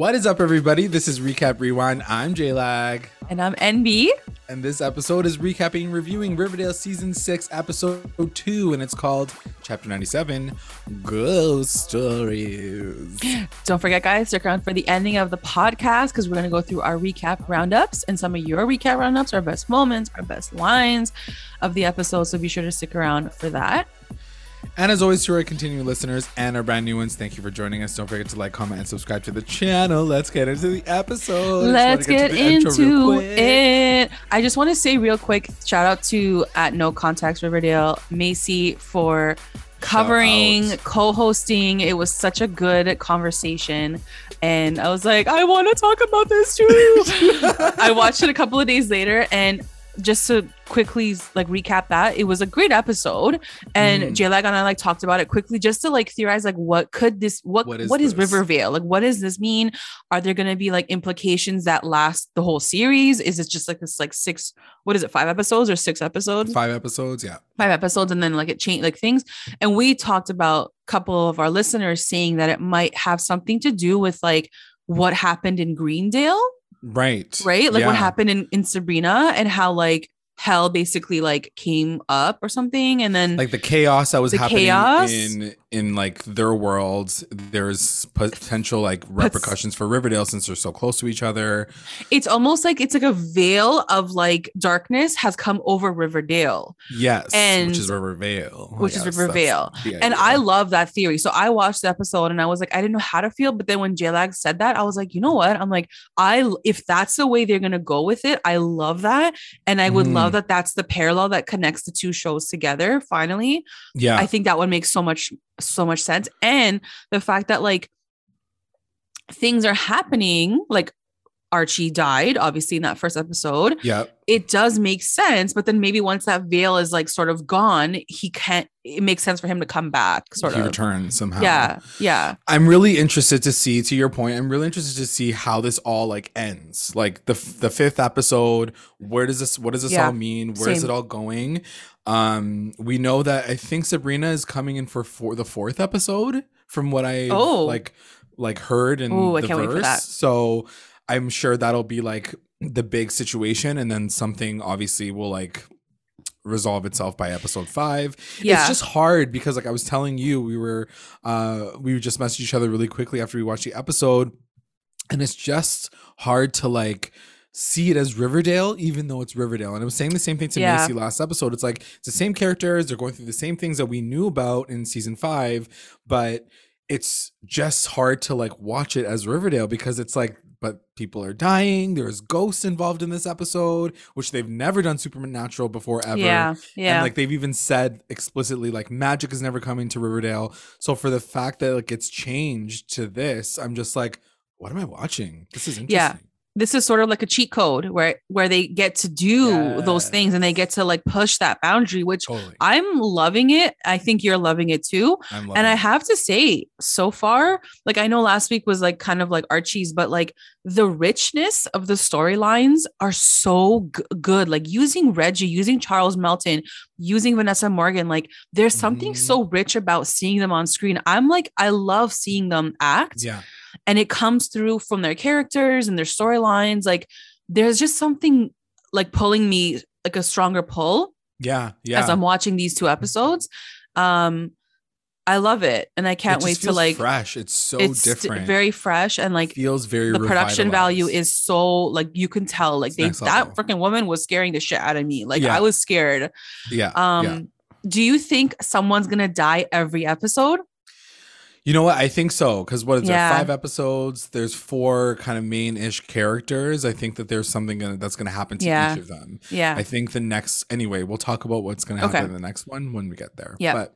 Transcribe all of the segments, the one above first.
What is up, everybody? This is Recap Rewind. I'm JLag. And I'm NB. And this episode is recapping and reviewing Riverdale Season 6, Episode 2, and it's called Chapter 97 Ghost Stories. Don't forget, guys, stick around for the ending of the podcast because we're going to go through our recap roundups and some of your recap roundups, our best moments, our best lines of the episode. So be sure to stick around for that. And as always, to our continuing listeners and our brand new ones, thank you for joining us. Don't forget to like, comment, and subscribe to the channel. Let's get into the episode. Let's get, get into it. I just want to say real quick, shout out to at No Context Riverdale, Macy for covering, co-hosting. It was such a good conversation. And I was like, I want to talk about this too. I watched it a couple of days later and just to quickly like recap that it was a great episode and mm. J-Lag and I like talked about it quickly just to like theorize like what could this what what is, what is Rivervale like what does this mean? Are there going to be like implications that last the whole series? Is it just like this like six what is it five episodes or six episodes? Five episodes yeah. Five episodes and then like it changed like things. And we talked about a couple of our listeners saying that it might have something to do with like what happened in Greendale Right. Right. Like yeah. what happened in, in Sabrina and how like hell basically like came up or something and then like the chaos that was happening chaos. in in like their worlds there's potential like repercussions for riverdale since they're so close to each other. It's almost like it's like a veil of like darkness has come over riverdale. Yes and which is rivervale which is rivervale and i love that theory. So i watched the episode and i was like i didn't know how to feel but then when j-lag said that i was like you know what? I'm like i if that's the way they're gonna go with it i love that. And i would mm. love that that's the parallel that connects the two shows together finally. Yeah. I think that would make so much so much sense. And the fact that like things are happening like Archie died, obviously, in that first episode. Yeah. It does make sense. But then maybe once that veil is like sort of gone, he can't, it makes sense for him to come back, sort he of. return somehow. Yeah. Yeah. I'm really interested to see, to your point, I'm really interested to see how this all like ends. Like the the fifth episode, where does this, what does this yeah. all mean? Where Same. is it all going? Um, we know that I think Sabrina is coming in for, for the fourth episode from what I oh. like like heard in Ooh, the verse. So I'm sure that'll be like the big situation, and then something obviously will like resolve itself by episode five. Yeah. It's just hard because like I was telling you, we were uh we would just messaged each other really quickly after we watched the episode. And it's just hard to like see it as Riverdale, even though it's Riverdale. And I was saying the same thing to yeah. Macy last episode. It's like it's the same characters, they're going through the same things that we knew about in season five, but it's just hard to like watch it as Riverdale because it's like but people are dying. There's ghosts involved in this episode, which they've never done supernatural before ever. Yeah, yeah. And like they've even said explicitly, like magic is never coming to Riverdale. So for the fact that like it's changed to this, I'm just like, what am I watching? This is interesting. Yeah this is sort of like a cheat code where where they get to do yes. those things and they get to like push that boundary which totally. i'm loving it. I think you're loving it too. And i have to say so far like i know last week was like kind of like archie's but like the richness of the storylines are so g- good. Like using reggie using charles melton using vanessa morgan like there's something mm. so rich about seeing them on screen. I'm like i love seeing them act. Yeah and it comes through from their characters and their storylines like there's just something like pulling me like a stronger pull yeah yeah as i'm watching these two episodes um I love it, and I can't wait to like fresh. It's so it's different, very fresh, and like feels very. The production value is so like you can tell like they that freaking woman was scaring the shit out of me. Like yeah. I was scared. Yeah. Um. Yeah. Do you think someone's gonna die every episode? You know what? I think so. Because what is yeah. there? Five episodes. There's four kind of main ish characters. I think that there's something gonna, that's going to happen to yeah. each of them. Yeah. I think the next, anyway, we'll talk about what's going to happen okay. in the next one when we get there. Yeah. But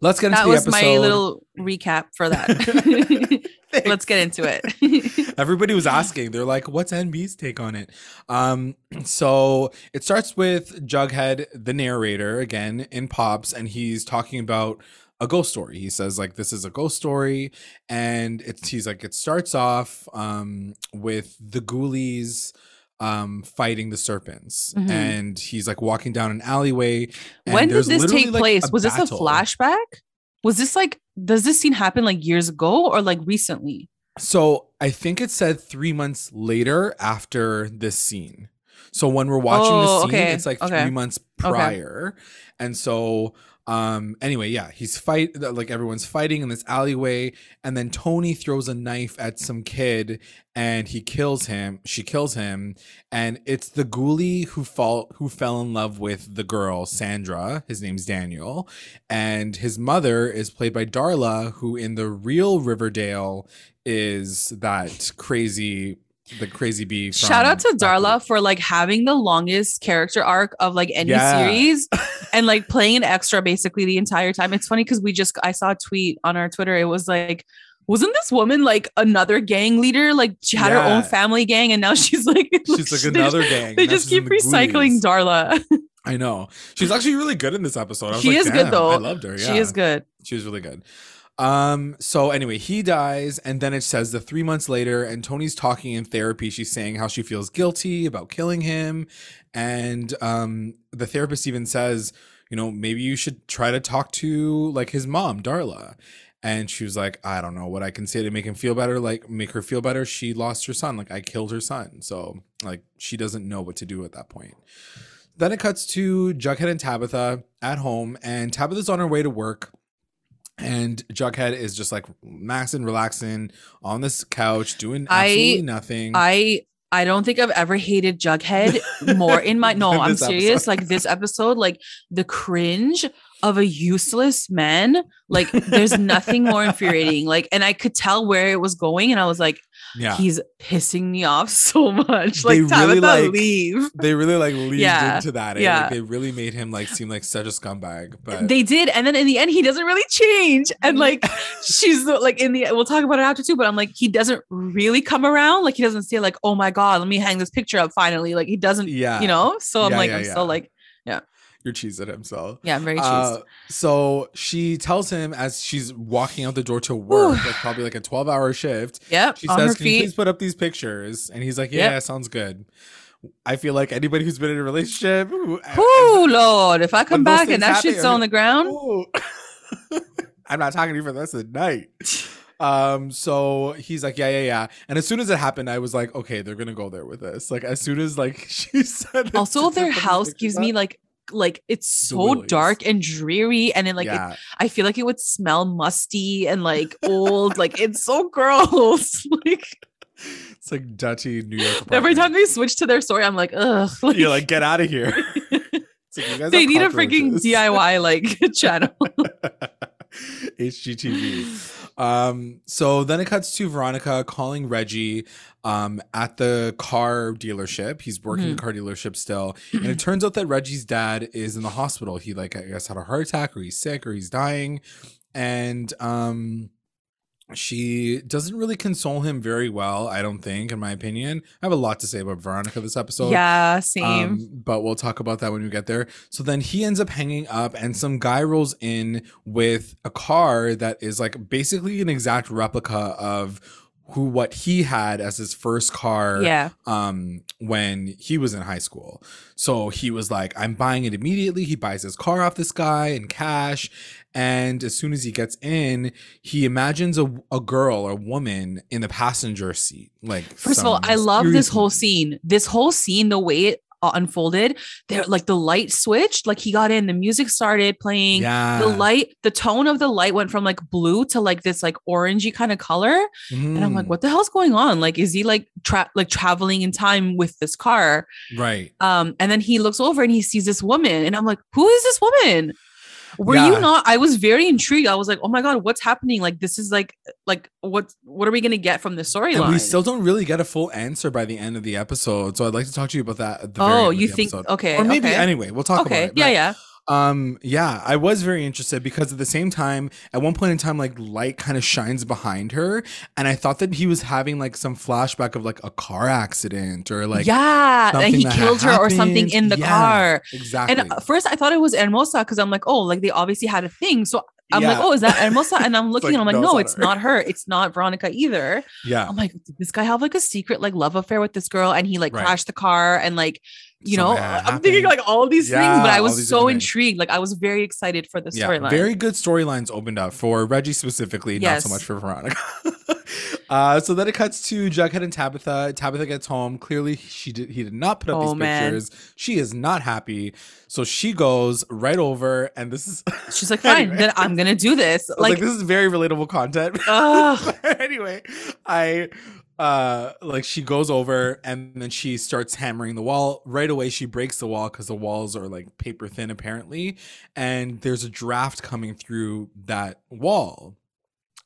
let's get into that the was my little recap for that. let's get into it. Everybody was asking. They're like, "What's NB's take on it?" Um, so it starts with Jughead, the narrator, again in Pops, and he's talking about a ghost story. He says like this is a ghost story, and it's he's like it starts off um, with the ghoulies um, fighting the serpents, mm-hmm. and he's like walking down an alleyway. when did this take like place? Was battle. this a flashback? Was this like does this scene happen like years ago or like recently? So I think it said three months later after this scene. So when we're watching oh, the scene, okay. it's like okay. three months prior. Okay. And so um anyway yeah he's fight like everyone's fighting in this alleyway and then toni throws a knife at some kid and he kills him she kills him and it's the ghoulie who fall who fell in love with the girl sandra his name's daniel and his mother is played by darla who in the real riverdale is that crazy the crazy bee. Shout out to Darla for like having the longest character arc of like any yeah. series and like playing an extra basically the entire time. It's funny because we just I saw a tweet on our Twitter. It was like, wasn't this woman like another gang leader? Like she had yeah. her own family gang, and now she's like she's like another gang. They just keep recycling Darla. I know she's actually really good in this episode. she like, is good though. I loved her. Yeah. She is good. She was really good. Um, so anyway, he dies, and then it says the three months later, and Toni's talking in therapy. She's saying how she feels guilty about killing him. And um, the therapist even says, you know, maybe you should try to talk to like his mom, Darla. And she was like, I don't know what I can say to make him feel better. Like, make her feel better. She lost her son. Like, I killed her son. So, like, she doesn't know what to do at that point. Then it cuts to Jughead and Tabitha at home, and Tabitha's on her way to work and Jughead is just like maxing, relaxing on this couch, doing absolutely I, nothing. I I don't think I've ever hated Jughead more in my no, I'm serious. Like this episode, like the cringe of a useless man. Like there's nothing more infuriating. Like, and I could tell where it was going, and I was like, yeah. he's pissing me off so much. Like, they really like leave. They really like leaned yeah. into that. Eh? Yeah, like, they really made him like seem like such a scumbag. But they did, and then in the end, he doesn't really change. And like, she's like in the we'll talk about it after too. But I'm like, he doesn't really come around. Like, he doesn't say like, oh my god, let me hang this picture up finally. Like, he doesn't. Yeah, you know. So I'm yeah, like, I'm still like, you're cheesed at him. So yeah, I'm very cheesed. Uh, so she tells him as she's walking out the door to work, like probably like a 12 hour shift. Yep. She says, "Can feet. you please put up these pictures?" And he's like, "Yeah, yep. sounds good." I feel like anybody who's been in a relationship. Oh Lord, if I come back and that shit's on the ground. I'm not talking to you for the rest of the night. Um, so he's like, yeah, yeah, yeah. And as soon as it happened, I was like, okay, they're gonna go there with this. Like, as soon as like she said, also their house gives me like like it's so dark and dreary and then like yeah. it, i feel like it would smell musty and like old like it's so gross like it's like dirty new york apartment. every time they switch to their story i'm like ugh like, you're like get out of here like, they need a freaking diy like channel hgtv um so then it cuts to veronica calling reggie um, at the car dealership. He's working mm-hmm. the car dealership still. And it turns out that Reggie's dad is in the hospital. He like I guess had a heart attack or he's sick or he's dying. And um she doesn't really console him very well, I don't think, in my opinion. I have a lot to say about Veronica this episode. Yeah, same. Um, but we'll talk about that when we get there. So then he ends up hanging up, and some guy rolls in with a car that is like basically an exact replica of who what he had as his first car yeah. um when he was in high school. So he was like I'm buying it immediately. He buys his car off this guy in cash and as soon as he gets in, he imagines a, a girl or woman in the passenger seat. Like First of all, I love this whole scene. This whole scene the way it unfolded. There like the light switched. Like he got in the music started playing. Yeah. the light the tone of the light went from like blue to like this like orangey kind of color. Mm. and i'm like mm. what the hell's going on? Like is he like tra- like traveling in time with this car? Right. Um and then he looks over and he sees this woman. And i'm like who is this woman were yeah. you not? I was very intrigued. I was like, oh my god, what's happening? Like this is like like what what are we gonna get from the storyline? We still don't really get a full answer by the end of the episode. So I'd like to talk to you about that. oh, you think episode. okay? Or maybe okay. anyway, we'll talk okay. about it. Yeah, yeah um yeah i was very interested because at the same time at one point in time like light kind of shines behind her and i thought that he was having like some flashback of like a car accident or like yeah and he killed her or something in the yeah, car exactly and first i thought it was hermosa because i'm like oh like they obviously had a thing so I'm yeah. like, oh, is that Hermosa? And I'm looking like, and I'm like, no, no it's, not, it's not, her. It's not Veronica either. Yeah. I'm like, did this guy have like a secret like love affair with this girl? And he like right. crashed the car and like, you know, I'm thinking like all these yeah, things, but I was so intrigued. Like I was very excited for the storyline. Very good storylines opened up for Reggie specifically, yes. not so much for Veronica. Uh, so then it cuts to Jughead and Tabitha. Tabitha gets home. Clearly, she did. He did not put up oh, these man. pictures. She is not happy. So she goes right over, and this is. She's like, "Fine, anyway. then I'm gonna do this." Like, like, this is very relatable content. anyway, I uh like she goes over and then she starts hammering the wall right away she breaks the wall because the walls are like paper thin apparently and there's a draft coming through that wall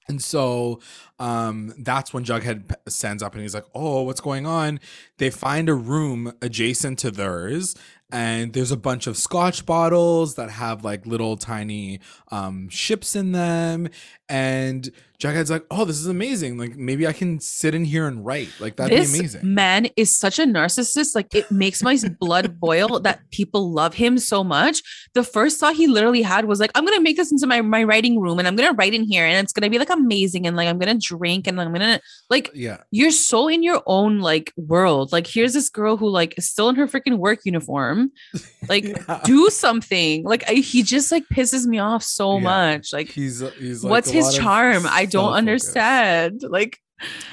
and so um, that's when Jughead stands up and he's like, Oh, what's going on? They find a room adjacent to theirs and there's a bunch of scotch bottles that have like little tiny um, ships in them and Jughead's like, oh, this is amazing. Like maybe I can sit in here and write. Like that'd this be amazing. Man is such a narcissist. Like it makes my blood boil that people love him so much. The first thought he literally had was like, I'm gonna make this into my, my writing room and I'm gonna write in here and it's gonna be like amazing and like I'm gonna drink and I'm gonna like yeah, you're so in your own like world. Like here's this girl who like is still in her freaking work uniform. Like yeah. do something. Like I, he just like pisses me off so yeah. much. Like he's he's like what's his charm? I don't understand. Like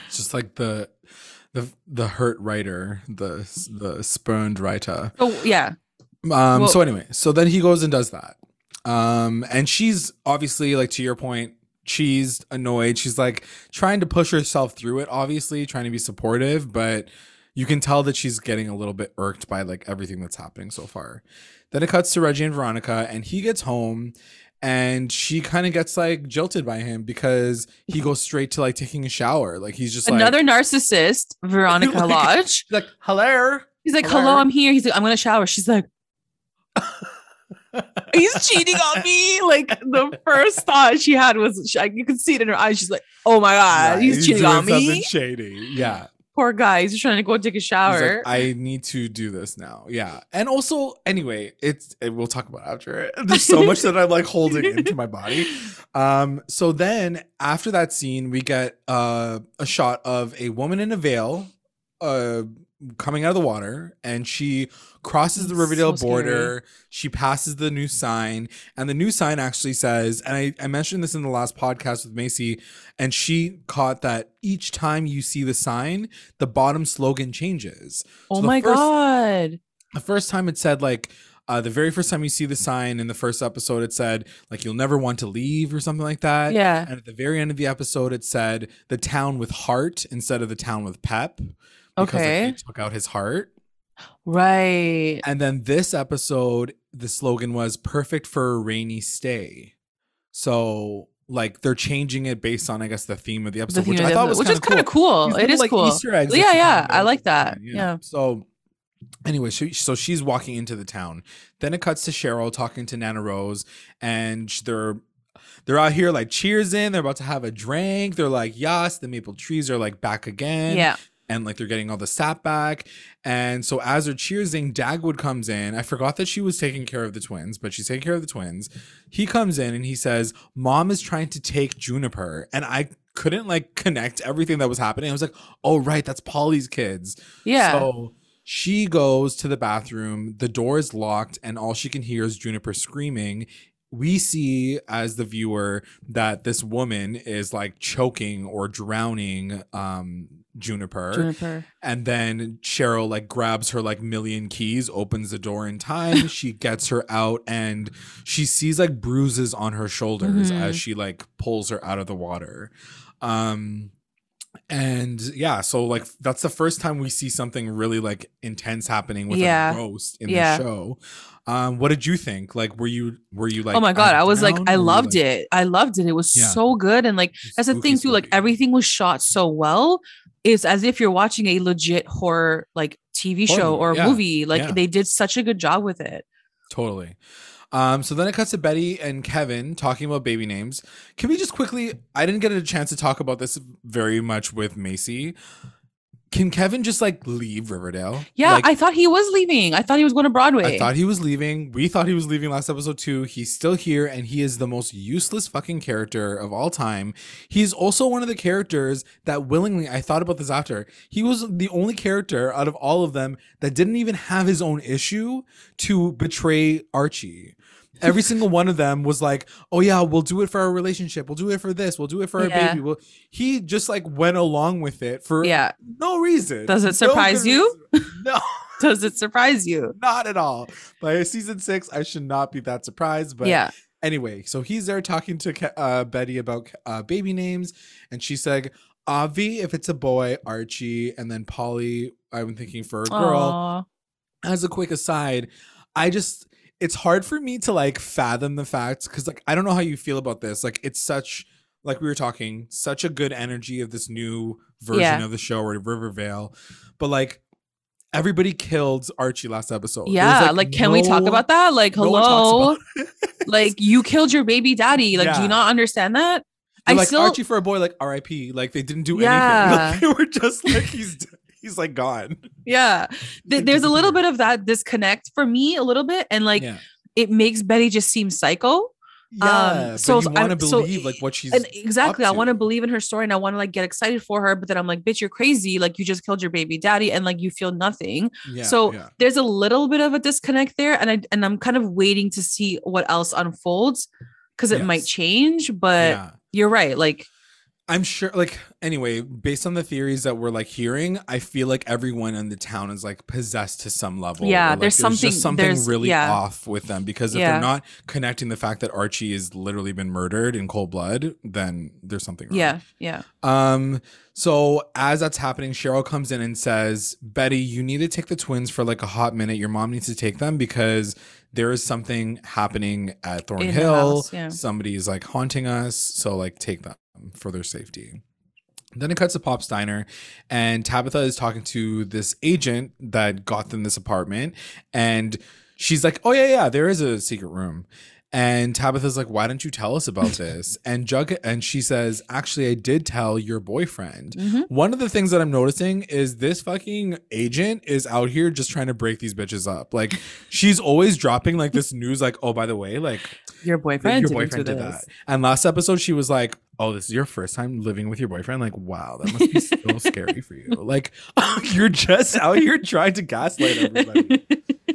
it's just like the the the hurt writer, the the spurned writer. Oh yeah. Um well, so anyway, so then he goes and does that. Um and she's obviously like to your point, she's annoyed. She's like trying to push herself through it, obviously, trying to be supportive, but you can tell that she's getting a little bit irked by like everything that's happening so far. Then it cuts to Reggie and Veronica, and he gets home and she kind of gets like jilted by him because he goes straight to like taking a shower. Like he's just another like, narcissist, Veronica like, Lodge. like, hello. He's like, hello. hello, I'm here. He's like, I'm gonna shower. She's like, he's cheating on me. Like the first thought she had was, she, you can see it in her eyes. She's like, oh my god, yeah, he's, he's cheating on me. Shady, yeah poor guy. He's trying to go take a shower. Like, I need to do this now. Yeah. And also, anyway, it's it, we'll talk about after. There's so much that I'm like holding into my body. Um, so then after that scene, we get uh, a shot of a woman in a veil uh coming out of the water and she crosses the Riverdale so border. She passes the new sign, and the new sign actually says, and I, I mentioned this in the last podcast with Macy, and she caught that each time you see the sign, the bottom slogan changes. Oh so my first, God. The first time it said, like, uh, the very first time you see the sign in the first episode, it said like you'll never want to leave or something like that. Yeah. And at the very end of the episode, it said the town with heart instead of the town with pep. Because, okay. Like, took out his heart. Right. And then this episode, the slogan was perfect for a rainy stay. So like they're changing it based on I guess the theme of the episode, the which I thought was which is kind of cool. cool. It is like cool. Easter eggs. Yeah, yeah, I like that. Yeah. yeah. So anyway, so, so she's walking into the town. Then it cuts to Cheryl talking to Nana Rose, and they're they're out here like cheers in. They're about to have a drink. They're like, yes, the maple trees are like back again. Yeah and like they're getting all the sap back. And so as they're cheersing, Dagwood comes in. I forgot that she was taking care of the twins, but she's taking care of the twins. He comes in and he says, Mom is trying to take Juniper. And I couldn't like connect everything that was happening. I was like, oh, right, that's Polly's kids. Yeah. So she goes to the bathroom, the door is locked, and all she can hear is Juniper screaming we see as the viewer that this woman is like choking or drowning um Juniper. Juniper. And then Cheryl like grabs her like million keys, opens the door in time. she gets her out and she sees like bruises on her shoulders mm-hmm. as she like pulls her out of the water. Um and yeah, so like that's the first time we see something really like intense happening with yeah. a ghost in yeah. the show. Um, what did you think? Like, were you were you like? Oh my god, I was like, I loved like, it. I loved it. It was yeah. so good, and like that's the thing too. Like everything was shot so well it's as if you're watching a legit horror like TV horror, show or yeah, movie. Like yeah. they did such a good job with it. Totally. Um, so then it cuts to Betty and Kevin talking about baby names. Can we just quickly? I didn't get a chance to talk about this very much with Macy, can Kevin just like leave Riverdale? Yeah, like, I thought he was leaving. I thought he was going to Broadway. I thought he was leaving. We thought he was leaving last episode too. He's still here and he is the most useless fucking character of all time. He's also one of the characters that willingly, I thought about this after, he was the only character out of all of them that didn't even have his own issue to betray Archie. Every single one of them was like, "Oh yeah, we'll do it for our relationship. We'll do it for this. We'll do it for our yeah. baby." Well, he just like went along with it for yeah no reason. Does it surprise no you? No. Does it surprise you? Not at all. By season six, I should not be that surprised. But yeah. Anyway, so he's there talking to uh, Betty about uh, baby names, and she said, Avi if it's a boy, Archie, and then Polly. I'm thinking for a girl. Aww. As a quick aside, I just it's hard for me to like fathom the facts because like I don't know how you feel about this. Like it's such like we were talking, such a good energy of this new version yeah. of the show or Riverdale, but like everybody killed Archie last episode. Yeah, like, like, can no, we talk about that? Like, hello, like you killed your baby daddy. Like, yeah. do you not understand that? I like still... Archie for a boy, like R.I.P. Like they didn't do yeah. anything. Like, they were just like he's he's like gone. Yeah, there's a little bit of that disconnect for me, a little bit, and like yeah. it makes Betty just seem psycho. Yeah, um, so you want to believe so, like what she's exactly. I want to believe in her story and I want to like get excited for her, but then I'm like, bitch, you're crazy. Like you just killed your baby daddy and like you feel nothing. Yeah, so yeah. there's a little bit of a disconnect there, and I and I'm kind of waiting to see what else unfolds because it yes. might change. But yeah. you're right, like I'm sure, like, anyway, based on the theories that we're like hearing, I feel like everyone in the town is like possessed to some level. Yeah, like, there's, something, just something there's, really yeah. off with them because if yeah. they're not connecting the fact that Archie has literally been murdered in cold blood, then there's something wrong. Yeah, yeah. Um, so as that's happening, Cheryl comes in and says, Betty, you need to take the twins for like a hot minute. Your mom needs to take them because there is something happening at Thornhill. Yeah. Somebody is like haunting us. So like take them for their safety. Then it cuts to Pop's diner, and Tabitha is talking to this agent that got them this apartment, and she's like, "Oh yeah, yeah, there is a secret room." And Tabitha's like, "Why didn't you tell us about this?" and Jug and she says, "Actually, I did tell your boyfriend." Mm-hmm. One of the things that I'm noticing is this fucking agent is out here just trying to break these bitches up. Like she's always dropping like this news, like, "Oh, by the way, like your boyfriend, your boyfriend did that." And last episode, she was like, "Oh, this is your first time living with your boyfriend." Like, wow, that must be so scary for you. Like, you're just out here trying to gaslight everybody.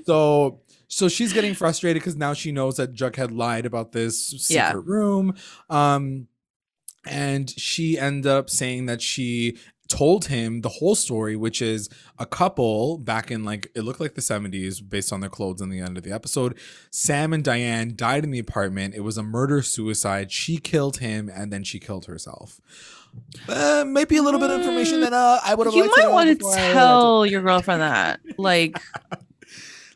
So so she's getting frustrated because now she knows that Jughead lied about this secret yeah. room. Um, and she ended up saying that she told him the whole story, which is a couple back in like it looked like the 70s based on their clothes in the end of the episode. Sam and Diane died in the apartment. It was a murder suicide. She killed him and then she killed herself. Uh, maybe a little bit of information that uh, I would have. You might want to tell your girlfriend that, like,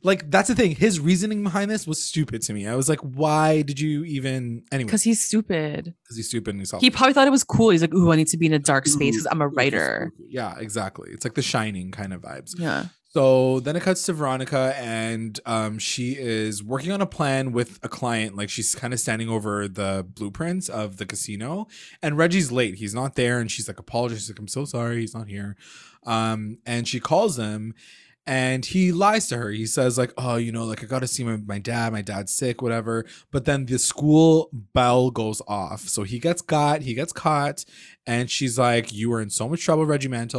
like that's the thing. His reasoning behind this was stupid to me. I was like, why did you even anyway? Because he's stupid. Because he's stupid and he's He probably thought it was cool. He's like, ooh, I need to be in a dark space because I'm a writer. Yeah, exactly. It's like the shining kind of vibes. Yeah. So then it cuts to Veronica, and um, she is working on a plan with a client. Like she's kind of standing over the blueprints of the casino, and Reggie's late. He's not there, and she's like, apologizes. Like, I'm so sorry, he's not here. Um, and she calls him, and he lies to her. He says like, "Oh, you know, like I got to see my, my dad. My dad's sick, whatever." But then the school bell goes off, so he gets got. He gets caught, and she's like, "You were in so much trouble, Reginald."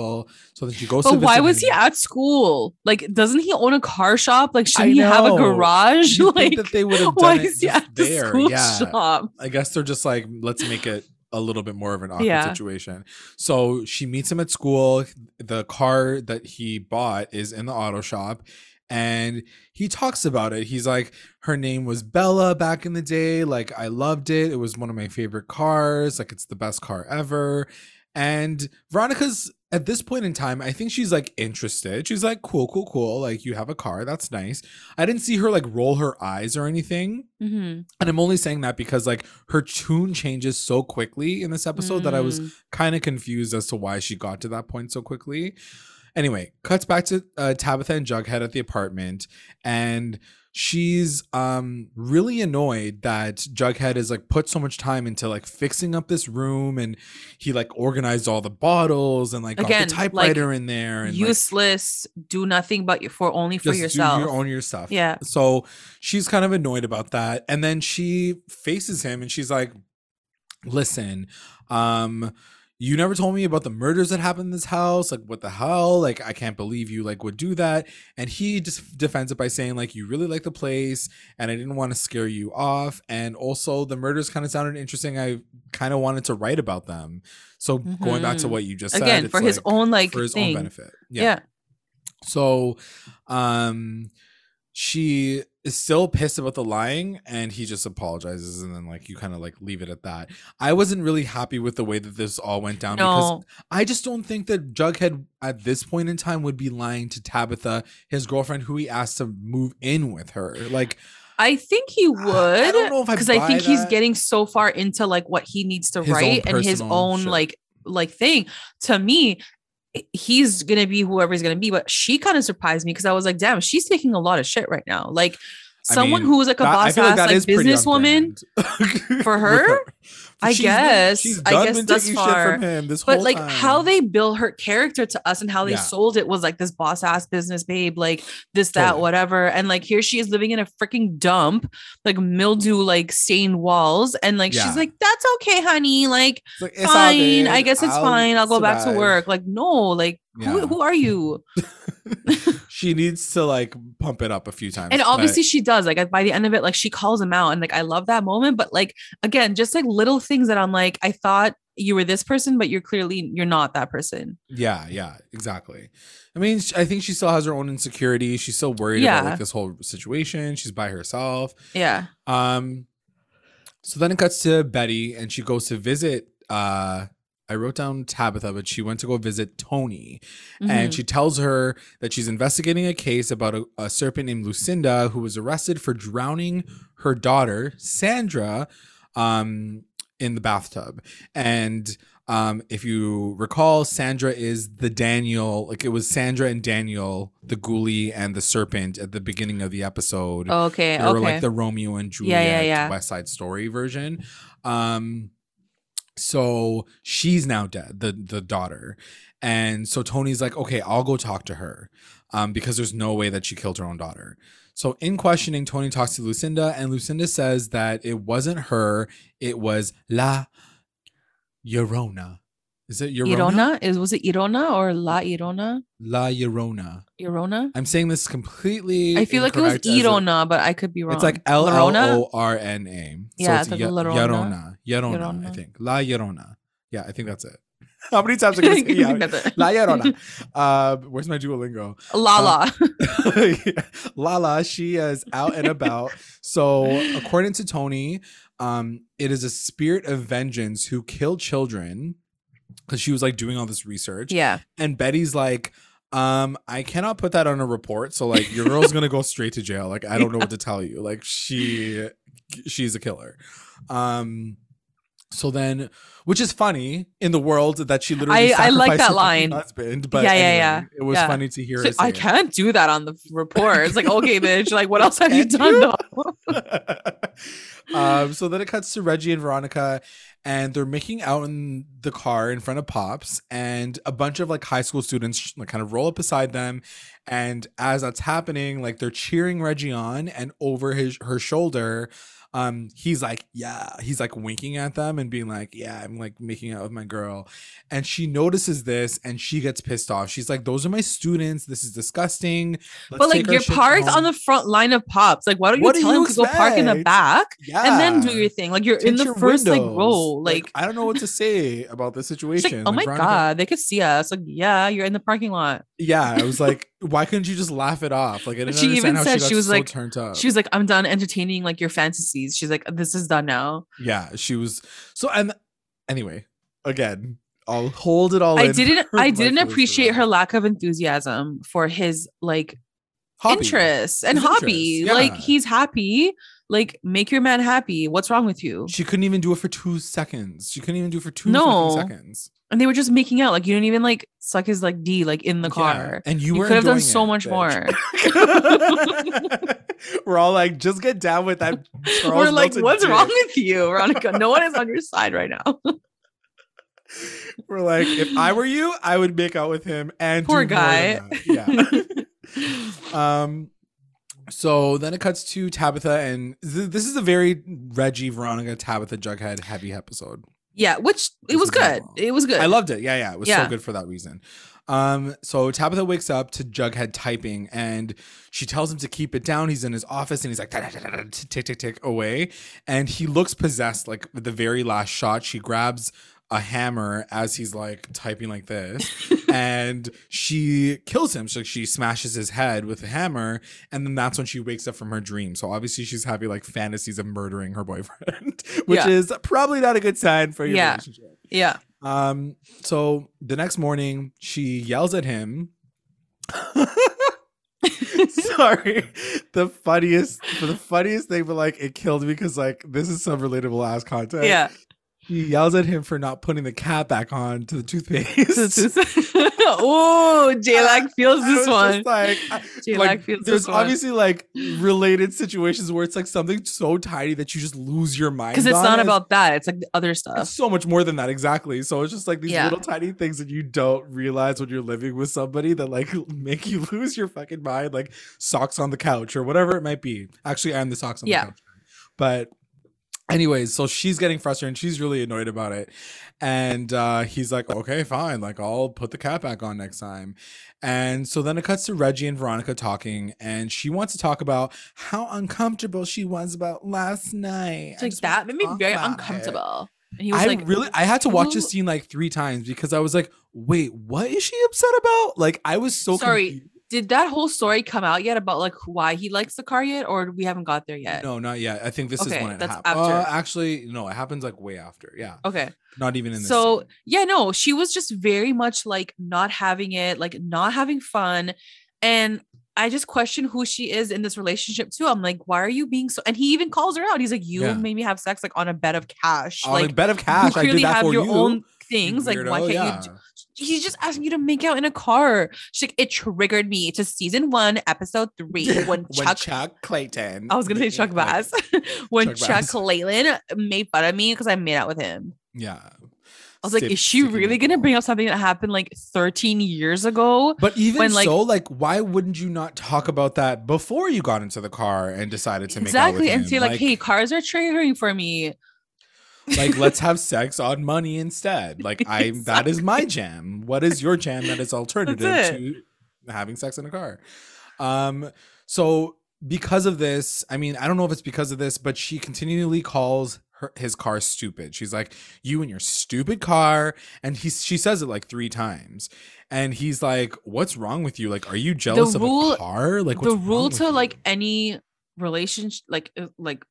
So then she goes. But why was him. he at school? Like, doesn't he own a car shop? Like, should he have a garage? You like, that they would have done it just there. yeah, shop? I guess they're just like, let's make it a little bit more of an awkward yeah. situation. So she meets him at school. The car that he bought is in the auto shop and he talks about it. He's like, her name was Bella back in the day. Like, I loved it. It was one of my favorite cars. Like, it's the best car ever. And Veronica's at this point in time, I think she's like interested. She's like, cool, cool, cool. Like, you have a car. That's nice. I didn't see her like roll her eyes or anything. Mm-hmm. And I'm only saying that because like her tune changes so quickly in this episode mm. that I was mm. kind of confused as to why she got to that point so quickly. Anyway, cuts back to uh, Tabitha and Jughead at the apartment. And she's um really annoyed that Jughead has like put so much time into like fixing up this room and he like organized all the bottles and like Again, got the typewriter like, in there and useless like, do nothing but for only for yourself. your own your stuff. Yeah. So she's kind of annoyed about that. And then she faces him and she's like listen um you never told me about the murders that happened in this house. Like, what the hell? Like, I can't believe you like would do that. And he just defends it by saying like, you really like the place, and I didn't want to scare you off. And also, the murders kind of sounded interesting. I kind of wanted to write about them. So mm-hmm. going back to mm-hmm. what you just said. again said, for his like, own like for his thing. own benefit. Yeah. yeah. So, um, she is still pissed about the lying and he just apologizes and then like you kind of like leave it at that. I wasn't really happy with the way that this all went down no. because I just don't think that Jughead at this point in time would be lying to Tabitha, his girlfriend who he asked to move in with her. Like I think he would. I don't know if because I, I, think that. he's getting so far into like what he needs to his write and his own shit. like like thing. To me, he's gonna be whoever he's gonna be. But she kind of surprised me because I was like, damn, she's taking a lot of shit right now. Like someone I mean, who's like a boss ass like, like businesswoman for her. I she's guess. Been, she's I guess thus far. but like time. how they build her character to us and how they yeah. sold it was like this boss ass business babe, like this, that, totally. whatever. And like here she is living in a freaking dump, like mildew, like stained walls. And like yeah. she's like, that's okay, honey. Like, like fine. I guess it's I'll fine. I'll go survive. back to work. Like, no, like yeah. who, who are you? she needs to like pump it up a few times. And obviously but... she does. Like by the end of it, like she calls him out. And like I love that moment. But like again, just like little things that I'm like, I thought you were this person, but you're clearly you're not that person. Yeah, yeah, exactly. I mean, I think she still has her own insecurity. She's still worried yeah. about like this whole situation. She's by herself. Yeah. Um. So then it cuts to Betty, and she goes to visit uh I wrote down Tabitha, but she went to go visit Toni. Mm-hmm. And she tells her that she's investigating a case about a, a, serpent named Lucinda who was arrested for drowning her daughter, Sandra, um, in the bathtub. And um, if you recall, Sandra is the Daniel, like it was Sandra and Daniel, the ghoulie and the serpent at the beginning of the episode. Oh, okay. They okay. like the Romeo and Juliet yeah, yeah, yeah. West Side Story version. Um, so she's now dead, the the daughter. And so Toni's like, okay, I'll go talk to her. Um, because there's no way that she killed her own daughter. So in questioning, Toni talks to Lucinda, and Lucinda says that it wasn't her, it was La Llorona. Is it Llorona? Irona? Is was it Irona or La Irona? La Llorona. Irona. I'm saying this completely. I feel like it was Irona, but I could be wrong. It's like L L O R N A. Yeah, so it's, it's like y- Llorona. Llorona. I think La Llorona. Yeah, I think that's it. How many times are I say yeah, La Llorona? Uh, where's my Duolingo? Lala. Uh, Lala, she is out and about. So, according to Toni, um, it is a spirit of vengeance who killed children because she was like doing all this research. Yeah. And Betty's like, um, I cannot put that on a report. So like your girl's gonna go straight to jail. Like I don't know what to tell you. Like she she's a killer. Um so then, which is funny in the world that she literally I, I like that line husband, but yeah, yeah, yeah. It was yeah. funny to hear. So I can't do that on the report. It's like, okay, bitch. Like, what else have you done? um, so then it cuts to Reggie and Veronica, and they're making out in the car in front of Pops, and a bunch of like high school students like kind of roll up beside them, and as that's happening, like they're cheering Reggie on, and over his her shoulder um he's like yeah he's like winking at them and being like yeah i'm like making out with my girl. And she notices this and she gets pissed off. She's like those are my students. This is disgusting. Let's but like you're parked home. on the front line of pops. Like why don't you what tell do you him to go park in the back yeah. and then do your thing? Like you're Tint in the first windows. like row. Like, like, i don't know what to say about the situation like, oh my Veronica, god they could see us. Like yeah you're in the parking lot. Yeah i was like why couldn't you just laugh it off like I didn't she even said she, she was so like turned up she was like i'm done entertaining like your fantasies She's like, this is done now. Yeah, she was so and anyway, again, I'll hold it all. I didn't I didn't appreciate her lack of enthusiasm for his like hobby. interests and his hobby. yeah. Like he's happy. Like make your man happy. What's wrong with you? She couldn't even do it for two seconds. She couldn't even do it for two no. seconds and they were just making out. Like you didn't even like suck his like D like in the car. Yeah, and you, you could have done so much more. we're all like, just get down with that. Charles we're like, Melton what's dick. wrong with you, Veronica? No one is on your side right now. we're like, if I were you, I would make out with him and poor guy. Yeah. um. So then it cuts to Tabitha, and th- this is a very Reggie, Veronica, Tabitha, Jughead heavy episode. Yeah, which it was good. It was good. I loved it. Yeah, yeah. It was yeah. so good for that reason. Um, so Tabitha wakes up to Jughead typing and she tells him to keep it down. He's in his office and he's like tick tick tick away. And he looks possessed, like the very last shot. She grabs a hammer as he's like typing like this and she kills him so she smashes his head with a hammer and then that's when she wakes up from her dream so obviously she's having like fantasies of murdering her boyfriend which yeah. is probably not a good sign for your yeah. relationship yeah um so the next morning she yells at him Sorry. The funniest, the funniest thing, but like it killed me because like this is some relatable ass content. Yeah. He yells at him for not putting the cap back on to the toothpaste. oh, J-Lag feels this one. Like, like, feels there's obviously one. like related situations where it's like something so tiny that you just lose your mind. Because it's not it. about that. It's like the other stuff. It's so much more than that, exactly. So it's just like these yeah. little tiny things that you don't realize when you're living with somebody that like make you lose your fucking mind, like socks on the couch or whatever it might be. Actually, I'm the socks on yeah. the couch. But anyways so she's getting frustrated and she's really annoyed about it. And uh, he's like okay fine. Like i'll put the cap back on next time. And so then it cuts to reggie and veronica talking and she wants to talk about how uncomfortable she was about last night. Like that made me very uncomfortable. And he was I like, really, I had to watch this scene like three times because I was like, wait, what is she upset about? Like, I was so sorry. Confused did that whole story come out yet about like why he likes the car yet, or we haven't got there yet? No, not yet. I think this okay, is when it happens. Uh, actually, no, it happens like way after. Yeah. Okay. Not even in this. So scene. yeah, no, she was just very much like not having it, like not having fun, and I just question who she is in this relationship too. I'm like, why are you being so? And he even calls her out. He's like, you yeah. made me have sex like on a bed of cash, on like a bed of cash. You clearly have your you. own things. Weirdo, like, why can't yeah. you? He's just asking you to make out in a car. She's like, it triggered me to season one, episode three, when, when Chuck, Chuck Clayton. I was gonna say Chuck Bass. when Chuck, Chuck Clayton made fun of me because I made out with him. Yeah. I was like, is she really gonna bring up something that happened like 13 years ago? But even when, like, so, like, why wouldn't you not talk about that before you got into the car and decided to make out? exactly and say like, like, hey, cars are triggering for me like let's have sex on money instead. Like i exactly. that is my jam. What is your jam that is alternative to having sex in a car? Um so because of this i mean i don't know if it's because of this but she continually calls her, his car stupid. She's like you and your stupid car. And he she says it like three times. And he's like what's wrong with you? Like are you jealous rule, of a car? Like the rule to you? like any relationship like uh, like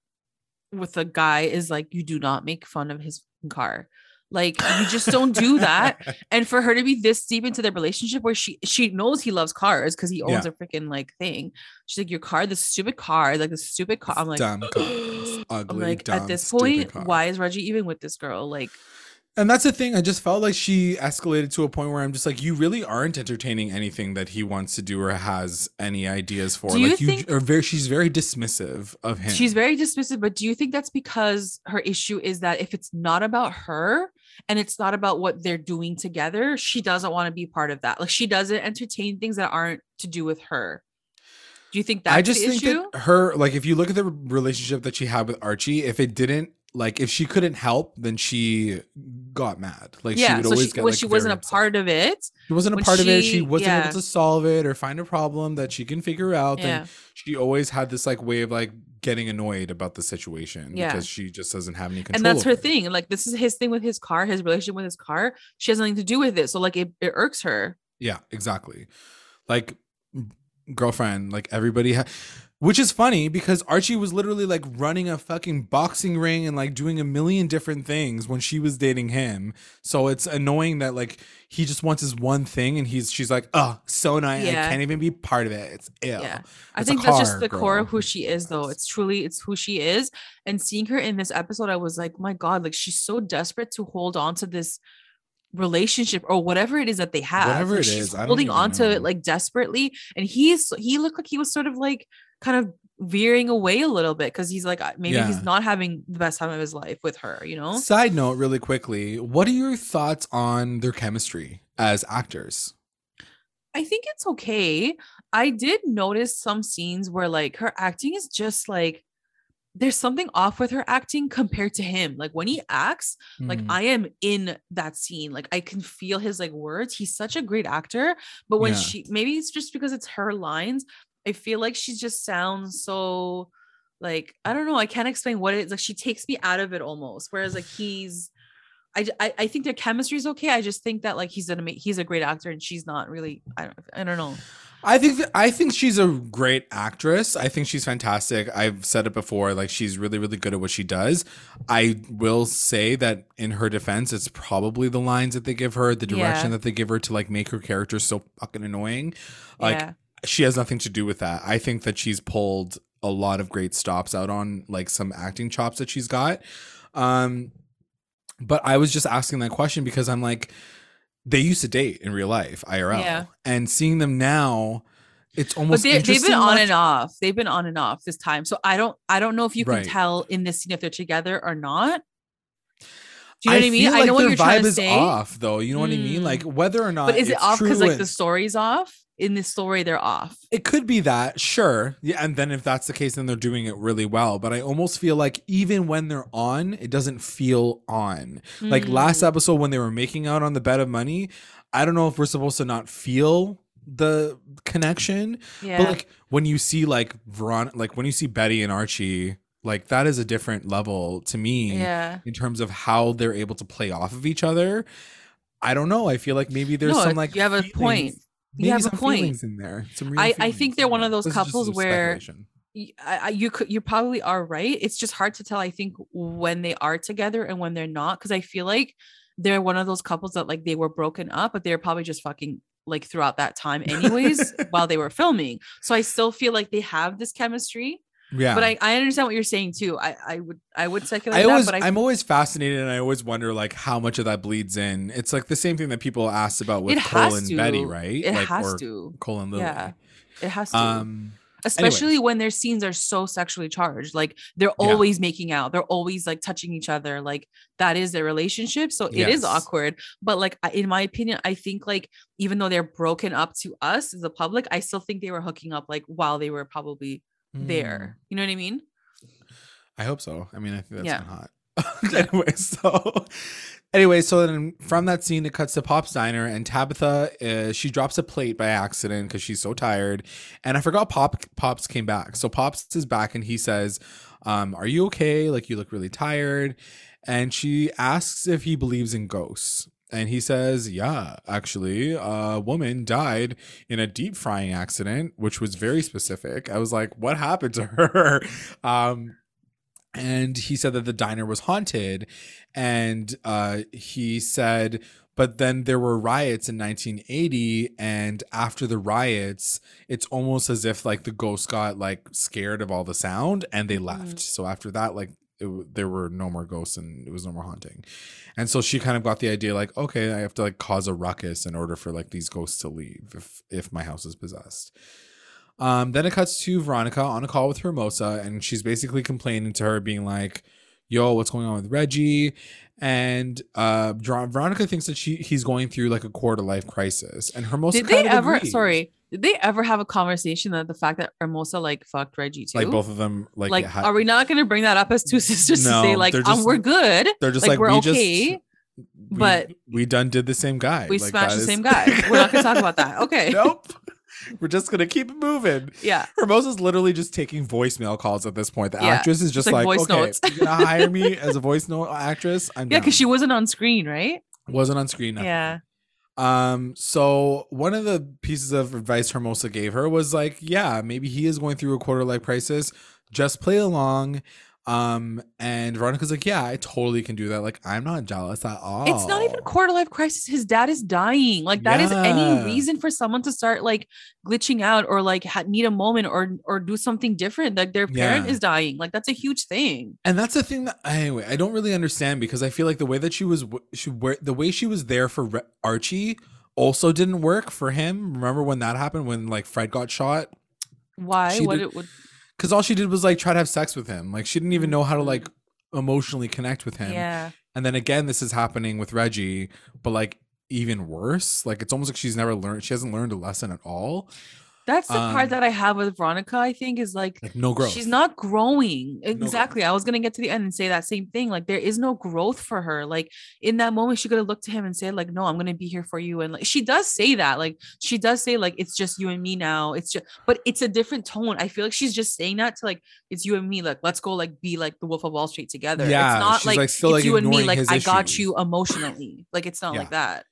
with a guy is like you do not make fun of his car. Like you just don't do that. and for her to be this deep into their relationship where she she knows he loves cars because he owns yeah. a freaking like thing. She's like, Your car, the stupid car, like the stupid car. I'm like, dumb ugly, I'm like, dumb, at this point, car. why is Reggie even with this girl? Like and that's the thing. I just felt like she escalated to a point where I'm just like, you really aren't entertaining anything that he wants to do or has any ideas for. Do like you, think, are very she's very dismissive of him. She's very dismissive, but do you think that's because her issue is that if it's not about her and it's not about what they're doing together, she doesn't want to be part of that. Like she doesn't entertain things that aren't to do with her. Do you think that's I just think issue? that her like if you look at the relationship that she had with Archie, if it didn't like if she couldn't help, then she got mad. Like yeah, she would so always she, get. Well, like, she wasn't a upset. part of it. She wasn't a part she, of it. She wasn't yeah. able to solve it or find a problem that she can figure out. Yeah. And she always had this like way of like getting annoyed about the situation yeah. because she just doesn't have any control. And that's her it. thing. Like this is his thing with his car, his relationship with his car. She has nothing to do with it. So like it, it irks her. Yeah, exactly. Like girlfriend, like everybody ha- which is funny because Archie was literally like running a fucking boxing ring and like doing a million different things when she was dating him. So it's annoying that like he just wants his one thing and he's she's like, oh, so nice. Yeah. I can't even be part of it. It's ill. Yeah. I think that's just the girl. core of who she is though. It's truly it's who she is. And seeing her in this episode, I was like, my God, like she's so desperate to hold on to this relationship or whatever it is that they have. Whatever like, it is, holding on to it like desperately. And he's he looked like he was sort of like kind of veering away a little bit because he's like maybe yeah. he's not having the best time of his life with her you know side note really quickly what are your thoughts on their chemistry as actors i think it's okay i did notice some scenes where like her acting is just like there's something off with her acting compared to him. Like when he acts, mm. like I am in that scene. Like I can feel his like words. He's such a great actor. But when yeah. she maybe it's just because it's her lines, I feel like she just sounds so like I don't know. I can't explain what it is. Like she takes me out of it almost. Whereas like he's I, I, I think their chemistry is okay. I just think that like he's an he's a great actor and she's not really. I don't I don't know. I think that, I think she's a great actress. I think she's fantastic. I've said it before, like she's really really good at what she does. I will say that in her defense, it's probably the lines that they give her, the direction yeah. that they give her to like make her character so fucking annoying. Like yeah. She has nothing to do with that. I think that she's pulled a lot of great stops out on like some acting chops that she's got. Um but I was just asking that question because I'm like they used to date in real life, IRL. Yeah. And seeing them now, it's almost but they, have been on and off. They've been on and off this time. So I don't I don't know if you can right. tell in this scene if they're together or not. Do you know I what I mean? Like I know what you're trying to say. Off though, you know mm. what I mean? Like hmm. whether or not. But is it off because like the story's off? in the story they're off. It could be that, sure. Yeah, and then if that's the case, then they're doing it really well. But I almost feel like even when they're on, it doesn't feel on. Mm. Like last episode when they were making out on the bed of money, I don't know if we're supposed to not feel the connection. Yeah. But like when you see like Veron like when you see Betty and Archie like that is a different level to me yeah. in terms of how they're able to play off of each other. I don't know. I feel like maybe there's no, some like you have a point you have a point in there. I, I think they're one of those couples where you, I, you could you probably are right. It's just hard to tell. I think when they are together and when they're not, because I feel like they're one of those couples that like they were broken up, but they're probably just fucking like throughout that time, anyways, while they were filming. So I still feel like they have this chemistry. Yeah. But I, I understand what you're saying too. I, I would I would I always, that, but I, am always fascinated and I always wonder like how much of that bleeds in. It's like the same thing that people asked about with Cole and to. Betty, right? It like, has to. Cole and Lili. Yeah. It has to. Um especially anyways. when their scenes are so sexually charged like they're always yeah. making out they're always like touching each other like that is their relationship so yes. it is awkward but like in my opinion i think like even though they're broken up to us as the public i still think they were hooking up like while they were probably mm. there you know what i mean I hope so. I mean, I think that's yeah. hot. anyway, so anyway, so then from that scene, it cuts to Pop's diner, and Tabitha uh, she drops a plate by accident because she's so tired. And I forgot Pop Pops came back, so Pops is back, and he says, um, "Are you okay? Like you look really tired." And she asks if he believes in ghosts. And he says, Yeah, actually, a woman died in a deep frying accident, which was very specific. I was like, What happened to her? Um, and he said that the diner was haunted and uh, he said but then there were riots in 1980 and after the riots it's almost as if like the ghosts got like scared of all the sound and they left mm-hmm. so after that like it, there were no more ghosts and it was no more haunting and so she kind of got the idea like okay i have to like cause a ruckus in order for like these ghosts to leave if if my house is possessed um, then it cuts to Veronica on a call with Hermosa, and she's basically complaining to her, being like, "Yo, what's going on with Reggie?" And uh, Veronica thinks that she he's going through like a quarter life crisis, and Hermosa. Did they ever? Agrees. Sorry, did they ever have a conversation that the fact that Hermosa like fucked Reggie too? Like both of them, like, like are we not going to bring that up as two sisters no, to say like, just, um, we're good? They're just like, like we're we okay. Just, but we, we, done did the same guy. We like, smashed the is... same guy. We're not gonna talk about that. Okay. nope. We're just gonna keep it moving. Yeah. Hermosa's literally just taking voicemail calls at this point. The yeah. actress is just like, like okay, notes. you're gonna hire me as a voice note actress. I'm yeah, because she wasn't on screen, right? Wasn't on screen. Yeah. Um, so one of the pieces of advice Hermosa gave her was like, yeah, maybe he is going through a quarter life crisis. Just play along. Um, and Veronica's like, yeah, I totally can do that. Like, I'm not jealous at all. It's not even quarter life crisis. His dad is dying. Like, that yeah. is any reason for someone to start like glitching out or like ha- need a moment or or do something different. Like their parent yeah. is dying. Like that's a huge thing. And that's the thing that anyway, I don't really understand because I feel like the way that she was, she the way she was there for Re- Archie also didn't work for him. Remember when that happened when like Fred got shot? Why? She what did, it would because all she did was like try to have sex with him. Like she didn't even know how to like emotionally connect with him. Yeah. And then again, this is happening with Reggie, but like even worse. Like it's almost like she's never learned. She hasn't learned a lesson at all. That's the um, part that I have with Veronica, I think, is like, like no growth. She's not growing. Exactly. No growth. I was gonna get to the end and say that same thing. Like, there is no growth for her. Like in that moment, she could have looked to him and said, like, no, I'm gonna be here for you. And like she does say that. Like, she does say, like, it's just you and me now. It's just but it's a different tone. I feel like she's just saying that to like, it's you and me, like, let's go like be like the Wolf of Wall Street together. Yeah, it's not like, like still, it's like, you and me, like I issues. got you emotionally. Like it's not yeah. like that.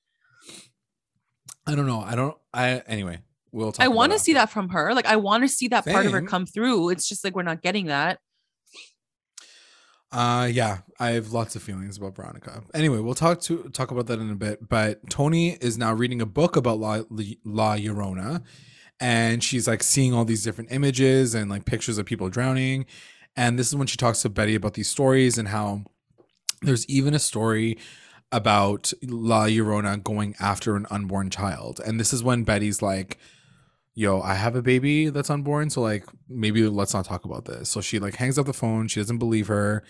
I don't know. I don't I anyway we'll talk. I want to see that from her. Like I want to see that Same. part of her come through. It's just like we're not getting that. Uh yeah, I have lots of feelings about Veronica. Anyway, we'll talk to talk about that in a bit. But Toni is now reading a book about La, La Llorona, and she's like seeing all these different images and like pictures of people drowning. And this is when she talks to Betty about these stories and how there's even a story about La Llorona going after an unborn child. And this is when Betty's like, yo, I have a baby that's unborn. So like maybe let's not talk about this. So she like hangs up the phone. She doesn't believe her.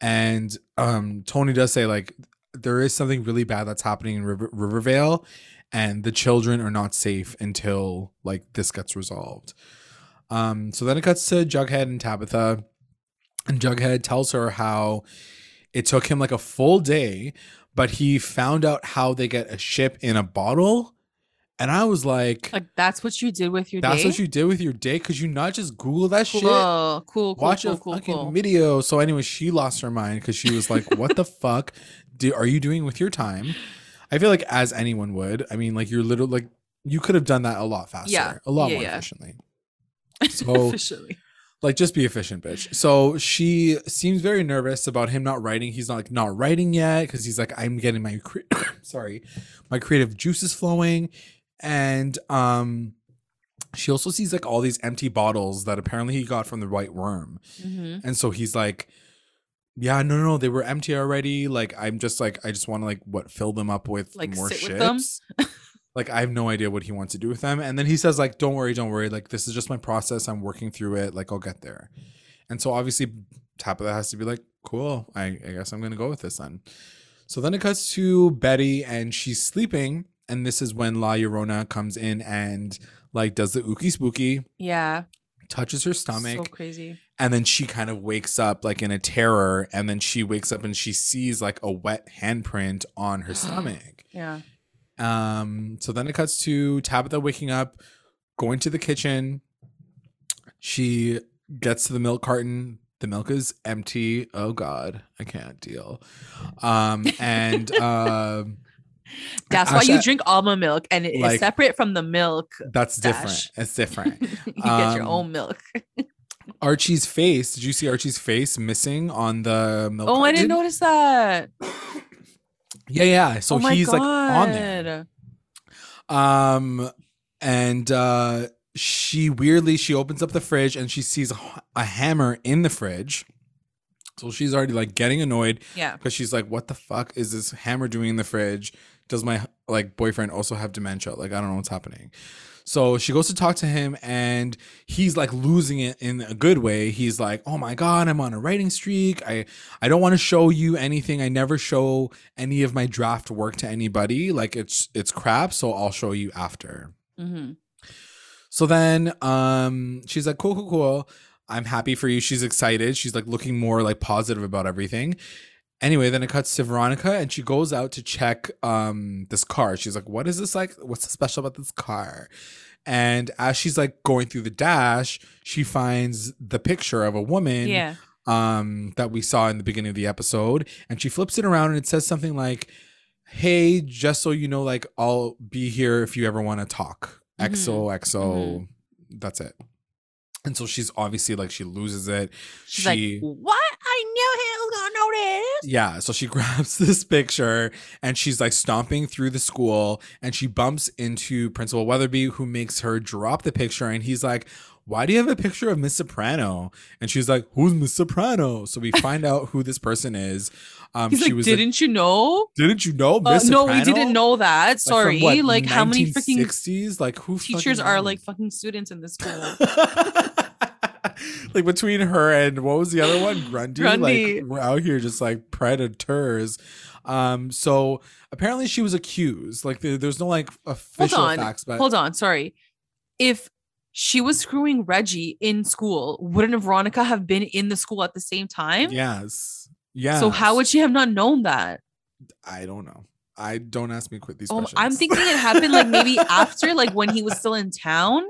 And um Toni does say like there is something really bad that's happening in River- Rivervale and the children are not safe until like this gets resolved. Um so then it cuts to Jughead and Tabitha and Jughead tells her how it took him like a full day but he found out how they get a ship in a bottle and I was like, like that's what you did with your day. that's day? what you did with your day? Could you not just Google that cool, shit? Cool, cool, Watch cool, a cool, fucking cool. video. So anyway, she lost her mind because she was like, "What the fuck do, are you doing with your time?" I feel like as anyone would. I mean, like you're literally like you could have done that a lot faster, yeah, a lot yeah, more yeah. efficiently. So efficiently. Like just be efficient, bitch. So she seems very nervous about him not writing. He's not like not writing yet because he's like, I'm getting my cre- sorry, my creative juices flowing and um she also sees like all these empty bottles that apparently he got from the Whyte Wyrm. Mm-hmm. and so he's like yeah no no they were empty already. Like i'm just like i just want to like what fill them up with like more ships. Like i have no idea what he wants to do with them. And then he says like don't worry don't worry. Like this is just my process. I'm working through it. Like i'll get there. And so obviously tabitha has to be like cool. I, I guess i'm gonna go with this then. So then it cuts to betty and she's sleeping and this is when La Llorona comes in and like does the ookie spooky. Yeah. Touches her stomach. So crazy. And then she kind of wakes up like in a terror. And then she wakes up and she sees like a wet handprint on her stomach. yeah. Um, so then it cuts to Tabitha waking up, going to the kitchen. She gets to the milk carton. The milk is empty. Oh God, I can't deal. Um, and uh, That's why you drink almond milk and it like, is separate from the milk. That's different. It's different. you um, get your um, own milk. Archie's face. Did you see Archie's face missing on the milk? Oh, I didn't notice that. Yeah, yeah. So oh he's God. like on there. Um, and uh, she weirdly she opens up the fridge and she sees a, a hammer in the fridge. So she's already like getting annoyed. Yeah. Because she's like, what the fuck is this hammer doing in the fridge? Does my like boyfriend also have dementia? Like I don't know what's happening. So she goes to talk to him and he's like losing it in a good way. He's like, "Oh my god, I'm on a writing streak. I I don't want to show you anything. I never show any of my draft work to anybody. Like it's it's crap, so I'll show you after." Mm-hmm. So then um she's like, "Cool, cool, cool. I'm happy for you." She's excited. She's like looking more like positive about everything. Anyway, then it cuts to Veronica and she goes out to check um this car. She's like, "What is this like? What's so special about this car?" And as she's like going through the dash, she finds the picture of a woman yeah. um that we saw in the beginning of the episode and she flips it around and it says something like, "Hey, just so you know like I'll be here if you ever want to talk." Mm-hmm. XOXO. Mm-hmm. That's it. And so she's obviously like she loses it. She's she, like, "What? I knew he was gonna notice." Yeah, so she grabs this picture and she's like stomping through the school, and she bumps into Principal Weatherbee, who makes her drop the picture, and he's like, why do you have a picture of Miss Soprano? And she's like, who's Miss Soprano? So we find out who this person is. Um, He's she like, was didn't you know? Didn't you know? Uh, no, we didn't know that. Sorry. Like, what, like how many freaking 60s? Like who teachers are like fucking students in the school? like between her and what was the other one? Grundy. Grundy. Like we're out here just like predators. Um, so apparently she was accused. Like there, there's no like official hold on, facts, but hold on, sorry. If she was screwing Reggie in school. Wouldn't Veronica have been in the school at the same time? Yes. Yeah. So how would she have not known that? I don't know. I don't ask me quit these um, questions. I'm thinking it happened like maybe after, like when he was still in town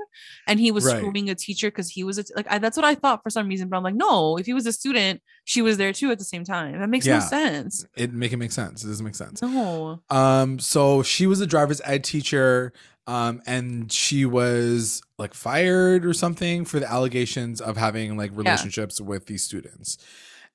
and he was Right. screwing a teacher because he was a, like I, that's what I thought for some reason. But I'm like, no, if he was a student, she was there too at the same time. That makes Yeah. no sense. it make it make sense. It doesn't make sense. No. Um, so she was a driver's ed teacher, um, and she was like fired or something for the allegations of having like relationships with these students.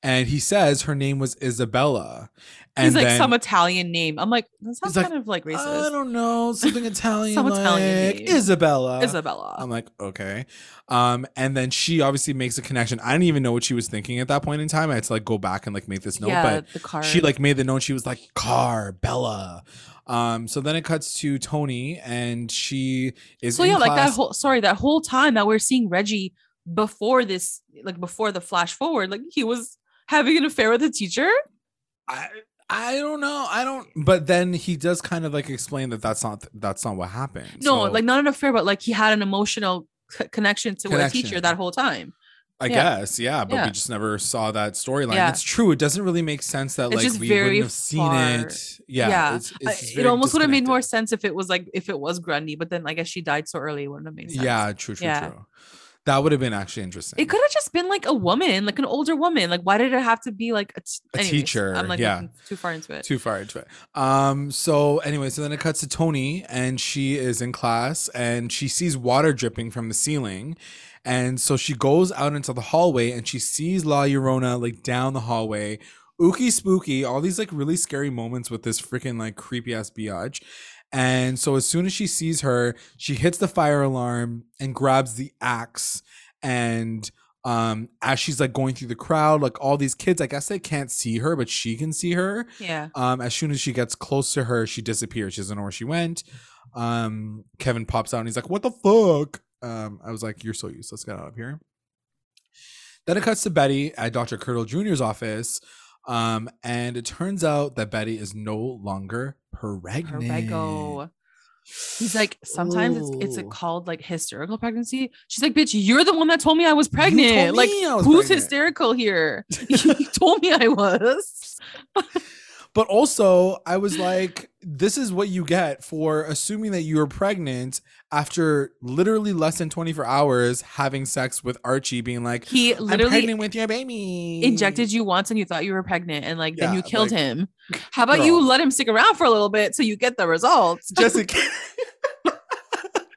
And he says her name was Isabella. And He's like then, some Italian name. I'm like, that sounds like, kind of like racist. I don't know, something Italian, Some like Italian name. Isabella. Isabella. I'm like, okay. Um, and then she obviously makes a connection. I didn't even know what she was thinking at that point in time. I had to like go back and like make this note, yeah, but the car. she like made the note. She was like, car, Bella. Um, so then it cuts to Toni and she is so yeah, like that whole sorry, that whole time that we're seeing Reggie before this, like before the flash forward, like he was having an affair with a teacher. I I don't know. I don't. But then he does kind of like explain that that's not that's not what happened. No, So, like not an affair, but like he had an emotional c- connection to a teacher that whole time. I yeah. guess yeah, but Yeah. we just never saw that storyline. Yeah. It's true. It doesn't really make sense that It's like we wouldn't have seen far. it. Yeah, Yeah. It's, it's it almost would have made more sense if it was like if it was Grundy, but then I guess she died so early, it wouldn't have made sense. Yeah, true, true, true. That would have been actually interesting. It could have just been like a woman, like an older woman. Like, why did it have to be like a, t- A teacher, I'm like yeah. too far into it. too far into it. Um. So anyway, so then it cuts to Toni, and she is in class, and she sees water dripping from the ceiling, and so she goes out into the hallway, and she sees La Llorona like down the hallway. Ooky spooky, all these like really scary moments with this freaking like creepy ass biatch. And so as soon as she sees her, she hits the fire alarm and grabs the axe. And um, as she's like going through the crowd, like all these kids, I guess they can't see her, but she can see her. Yeah. Um, as soon as she gets close to her, she disappears. She doesn't know where she went. Um, Kevin pops out and he's like, "What the fuck?" Um, I was like, "You're so useless. Get out of here." Then it cuts to Betty at Dr. Curdle Jr.'s office. Um, and it turns out that Betty is no longer pregnant. Perrego. He's like, sometimes it's it's called like hysterical pregnancy. She's like, bitch, you're the one that told me I was pregnant. like, was who's pregnant. hysterical here? you told me I was. But also, I was like, this is what you get for assuming that you were pregnant after literally less than 24 hours having sex with Archie, being like, He I'm literally pregnant with your baby. injected you once and you thought you were pregnant and like then you killed like, him. How about you let him stick around for a little bit so you get the results? Jessica.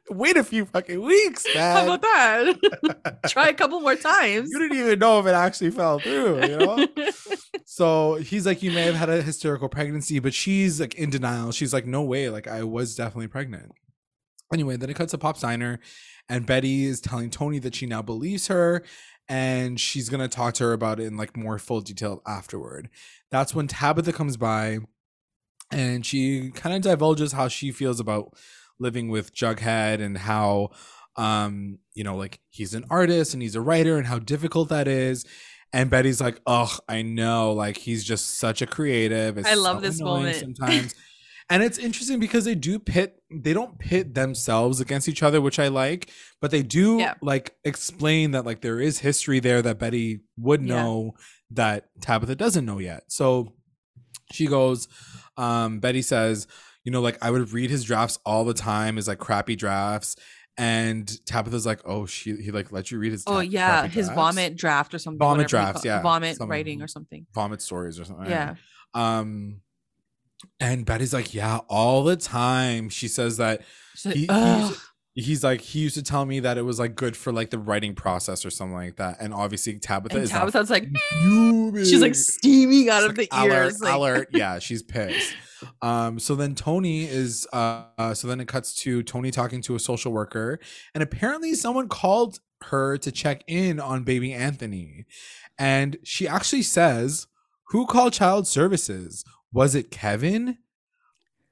Wait a few fucking weeks, man. How about that? Try a couple more times. you didn't even know if it actually fell through, you know? so he's like, You may have had a hysterical pregnancy, but she's like in denial. She's like, No way. Like, I was definitely pregnant. Anyway, then it cuts to Pop's diner, and Betty is telling Toni that she now believes her and she's gonna talk to her about it in like more full detail afterward. That's when Tabitha comes by and she kind of divulges how she feels about living with Jughead and how um you know like he's an artist and he's a writer and how difficult that is and Betty's like oh I know like he's just such a creative it's I love so this moment. sometimes and it's interesting because they do pit they don't pit themselves against each other which I like but they do Yeah. like explain that like there is history there that Betty would Yeah. know that Tabitha doesn't know yet so she goes um betty says you know like i would read his drafts all the time his like crappy drafts and tabitha's like oh she he like let you read his oh ta- yeah, his vomit draft or something. Vomit drafts, yeah, Vomit writing or something. vomit stories or something Yeah. um and betty's like yeah all the time she says that like, he, he's, like he used to tell me that it was like good for like the writing process or something like that and obviously tabitha and is Tabitha's like, fuming. she's like steaming out It's of like, the alert, ears. Like, alert. Yeah, she's pissed. Um, so then Toni is uh, uh so then it cuts to Toni talking to a social worker, and apparently someone called her to check in on baby Anthony. And she actually says, Who called child services? Was it Kevin?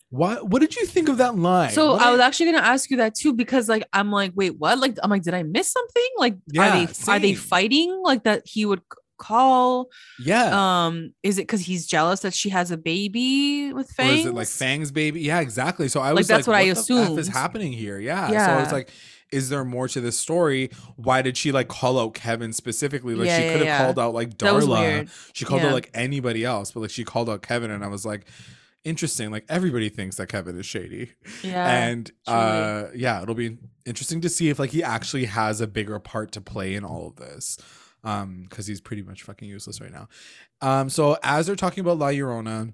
What what did you think of that line? So What I was actually gonna ask you that too because like I'm like, wait, what? Like I'm like, did I miss something? Like, Yeah, are they are they fighting? Like that he would call? yeah. Um, is it because he's jealous that she has a baby with Or fangs? is it like Fangs baby? Yeah, exactly. So I was Like, that's like, what I the F is happening here? Yeah. yeah So it's like is there more to this story? Why did she like call out Kevin specifically? Like yeah, she could have yeah. called out like Darla. She called out like anybody else, but like she called out Kevin, and I was like, interesting. Like everybody thinks that Kevin is shady. Yeah. And uh yeah, it'll be interesting to see if like he actually has a bigger part to play in all of this. Um, because he's pretty much fucking useless right now. Um, so as they're talking about La Llorona,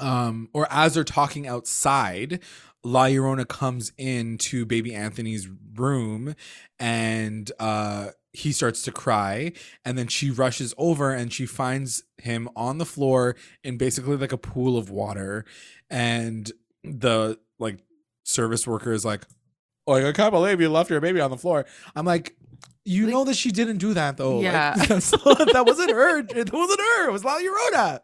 um, or as they're talking outside, La Llorona comes into baby Anthony's room and uh he starts to cry and then she rushes over and she finds him on the floor in basically like a pool of water and the like service worker is like oh i can't believe you left your baby on the floor. I'm like you like, know that she didn't do that though. Yeah, like, that wasn't her. It wasn't her. It was La Llorona.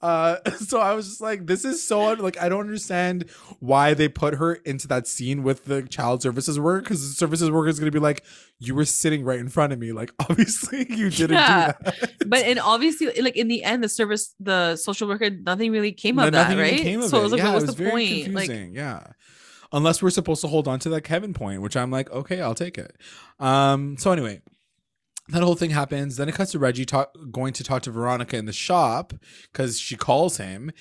Uh, so I was just like, this is so like I don't understand why they put her into that scene with the child services worker because the services worker is gonna be like, you were sitting right in front of me. Like obviously you didn't yeah. do that. But and obviously, like in the end, the service, the social worker, nothing really came of no, that, right? Came of so it. was like, yeah, what was, was the point? Confusing. Like, yeah unless we're supposed to hold on to that Kevin point, which I'm like, okay, I'll take it. Um, so anyway, that whole thing happens. Then it cuts to Reggie talk, going to talk to Veronica in the shop because she calls him,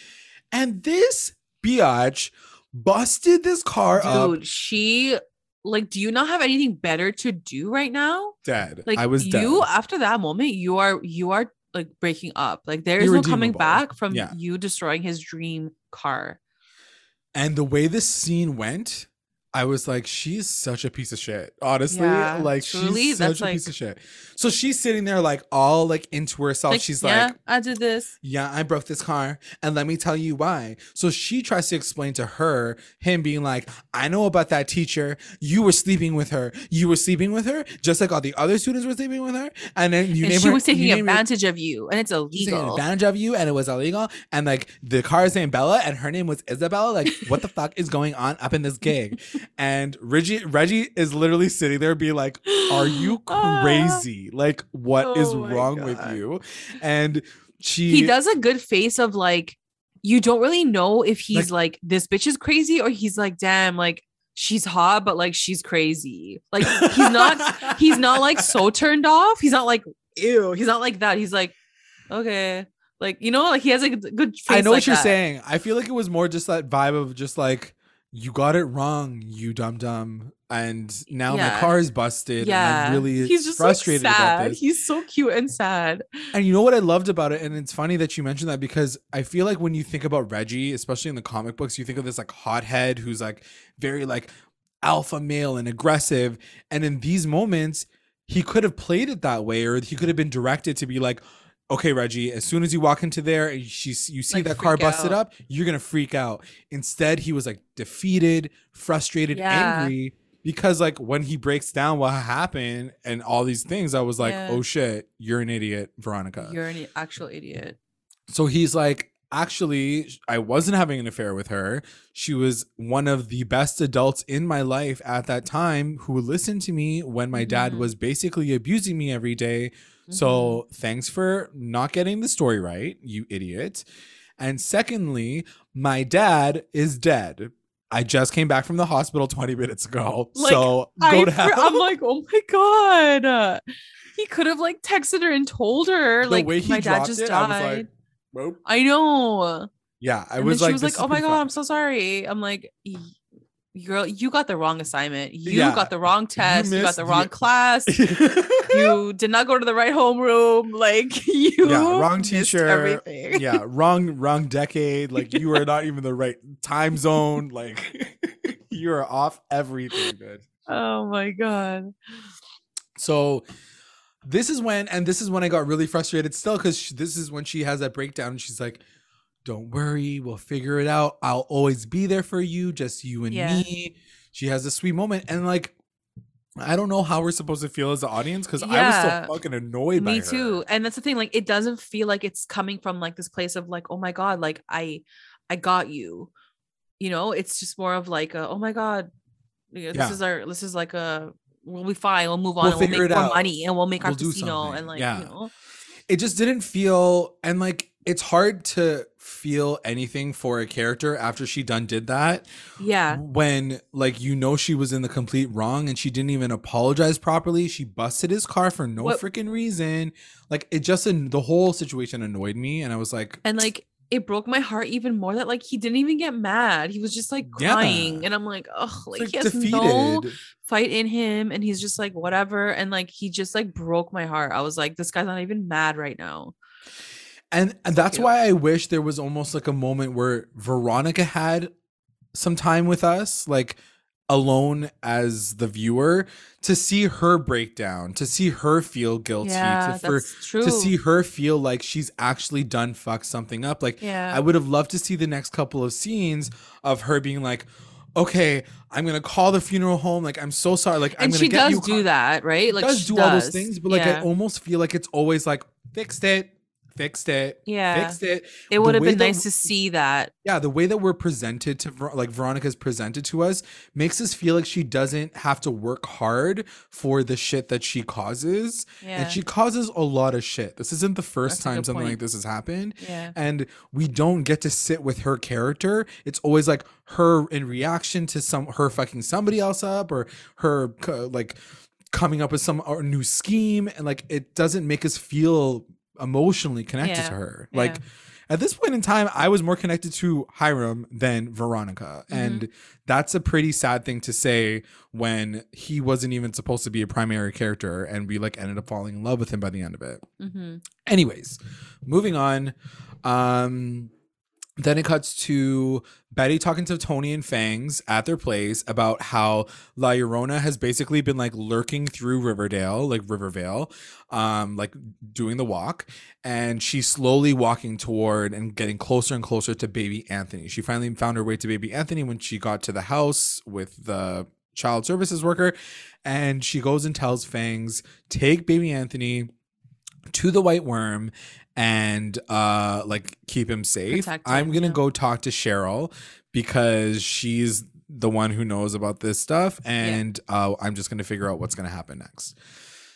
and this biatch busted this car Dude, up. she like, do you not have anything better to do right now? Dead. Like I was you dead. after that moment, you are you are like breaking up. Like there is no coming back from yeah. you destroying his dream car. And the way this scene went, I was like, she's such a piece of shit. Honestly, yeah, like truly, she's such a like... piece of shit. So she's sitting there like all like into herself. Like, she's yeah, like, I did this. Yeah, I broke this car, and let me tell you why. So she tries to explain to her, him being like, I know about that teacher. You were sleeping with her. You were sleeping with her, just like all the other students were sleeping with her. And then you and she her, was taking advantage her, of you, and it's illegal. Taking advantage of you, and it was illegal. And like the car is named Bella, and her name was Isabella. Like, what the fuck is going on up in this gig? And Reggie Reggie is literally sitting there being like, "Are you ah. crazy? Like, what oh is wrong God. with you?" And she he does a good face of like, you don't really know if he's like, like this bitch is crazy or he's like, damn, like she's hot, but like she's crazy. Like he's not he's not like so turned off. He's not like ew. He's not like that. He's like, okay. Like, you know, like he has a good I know like what you're that. saying. I feel like it was more just that vibe of just like you got it wrong, you dumb dumb. And now yeah. my car is busted. Yeah. And I'm really He's just frustrated so sad. He's so cute and sad. And you know what I loved about it? And it's funny that you mentioned that because I feel like when you think about Reggie, especially in the comic books, you think of this like hothead who's like very like alpha male and aggressive. And in these moments, he could have played it that way, or he could have been directed to be like, okay, Reggie, as soon as you walk into there, you, you see like, that car busted out. up, you're gonna freak out. Instead, he was like defeated, frustrated, yeah. angry because like when he breaks down what happened and all these things, I was like, yeah. oh shit, you're an idiot, Veronica. You're an actual idiot. So he's like, actually, I wasn't having an affair with her. She was one of the best adults in my life at that time who listened to me when my mm-hmm. dad was basically abusing me every day so mm-hmm. thanks for not getting the story right, you idiot. And secondly, my dad is dead. I just came back from the hospital 20 minutes ago. Like, so go I, to hell. I'm like, oh my God. He could have like texted her and told her, the like, my dad just it, died. I, like, I know. Yeah, I and was like, she was like, "Oh my god, fun. I'm so sorry." I'm like, girl, you got the wrong assignment. You yeah. got the wrong test. You, you got the wrong the- class. you did not go to the right homeroom. Like you yeah, wrong teacher. Everything. yeah, wrong, wrong decade. Like you are not even the right time zone. Like you are off everything, good. Oh my god. So this is when, and this is when I got really frustrated still because this is when she has that breakdown and she's like, don't worry, we'll figure it out. I'll always be there for you, just you and yeah. me. She has a sweet moment. And like, I don't know how we're supposed to feel as the audience because yeah. I was so fucking annoyed Me too. And that's the thing, like, it doesn't feel like it's coming from like this place of like, oh my God, like I I got you. You know, it's just more of like a, oh my God, this yeah. is our this is like a we'll be fine, we'll move on, we'll, we'll make more out. money and we'll make we'll our casino and like, yeah. you know it just didn't feel and like it's hard to feel anything for a character after she done did that. Yeah. When like you know she was in the complete wrong and she didn't even apologize properly. She busted his car for no freaking reason. Like it just the whole situation annoyed me and I was like And like it broke my heart even more that like he didn't even get mad. He was just like crying. Yeah. And I'm like, oh, like, like, he has defeated. no fight in him. And he's just like, whatever. And like he just like broke my heart. I was like, this guy's not even mad right now. And, and that's why I wish there was almost like a moment where Veronica had some time with us, like alone as the viewer, to see her breakdown, to see her feel guilty, yeah, to, for, to see her feel like she's actually done fuck something up. Like yeah. I would have loved to see the next couple of scenes of her being like, okay, I'm gonna call the funeral home. Like, I'm so sorry. Like, and I'm gonna she get does you do that, right? Like, does do does. all those things, but like, yeah. I almost feel like it's always like fixed it, fixed it. Yeah. Fixed it. It would have been nice to see that. Yeah. The way that we're presented to, like Veronica's presented to us, makes us feel like she doesn't have to work hard for the shit that she causes. Yeah. And she causes a lot of shit. This isn't the first That's time something point. like this has happened. Yeah. And we don't get to sit with her character. It's always like her in reaction to some, her fucking somebody else up or her like, coming up with some uh, new scheme and like it doesn't make us feel emotionally connected yeah. to her. Like yeah. at this point in time, I was more connected to Hiram than Veronica. Mm-hmm. And that's a pretty sad thing to say when he wasn't even supposed to be a primary character and we like ended up falling in love with him by the end of it. Mm-hmm. Anyways, moving on. Um then it cuts to Betty talking to Toni and Fangs at their place about how La Llorona has basically been like lurking through Riverdale, like Rivervale, um, like doing the walk, and she's slowly walking toward and getting closer and closer to baby Anthony. She finally found her way to baby Anthony when she got to the house with the child services worker, and she goes and tells Fangs, "Take baby Anthony." to the Whyte Wyrm and uh like keep him safe. Protect I'm gonna yeah. go talk to Cheryl because she's the one who knows about this stuff, and yeah. uh, I'm just gonna figure out what's gonna happen next.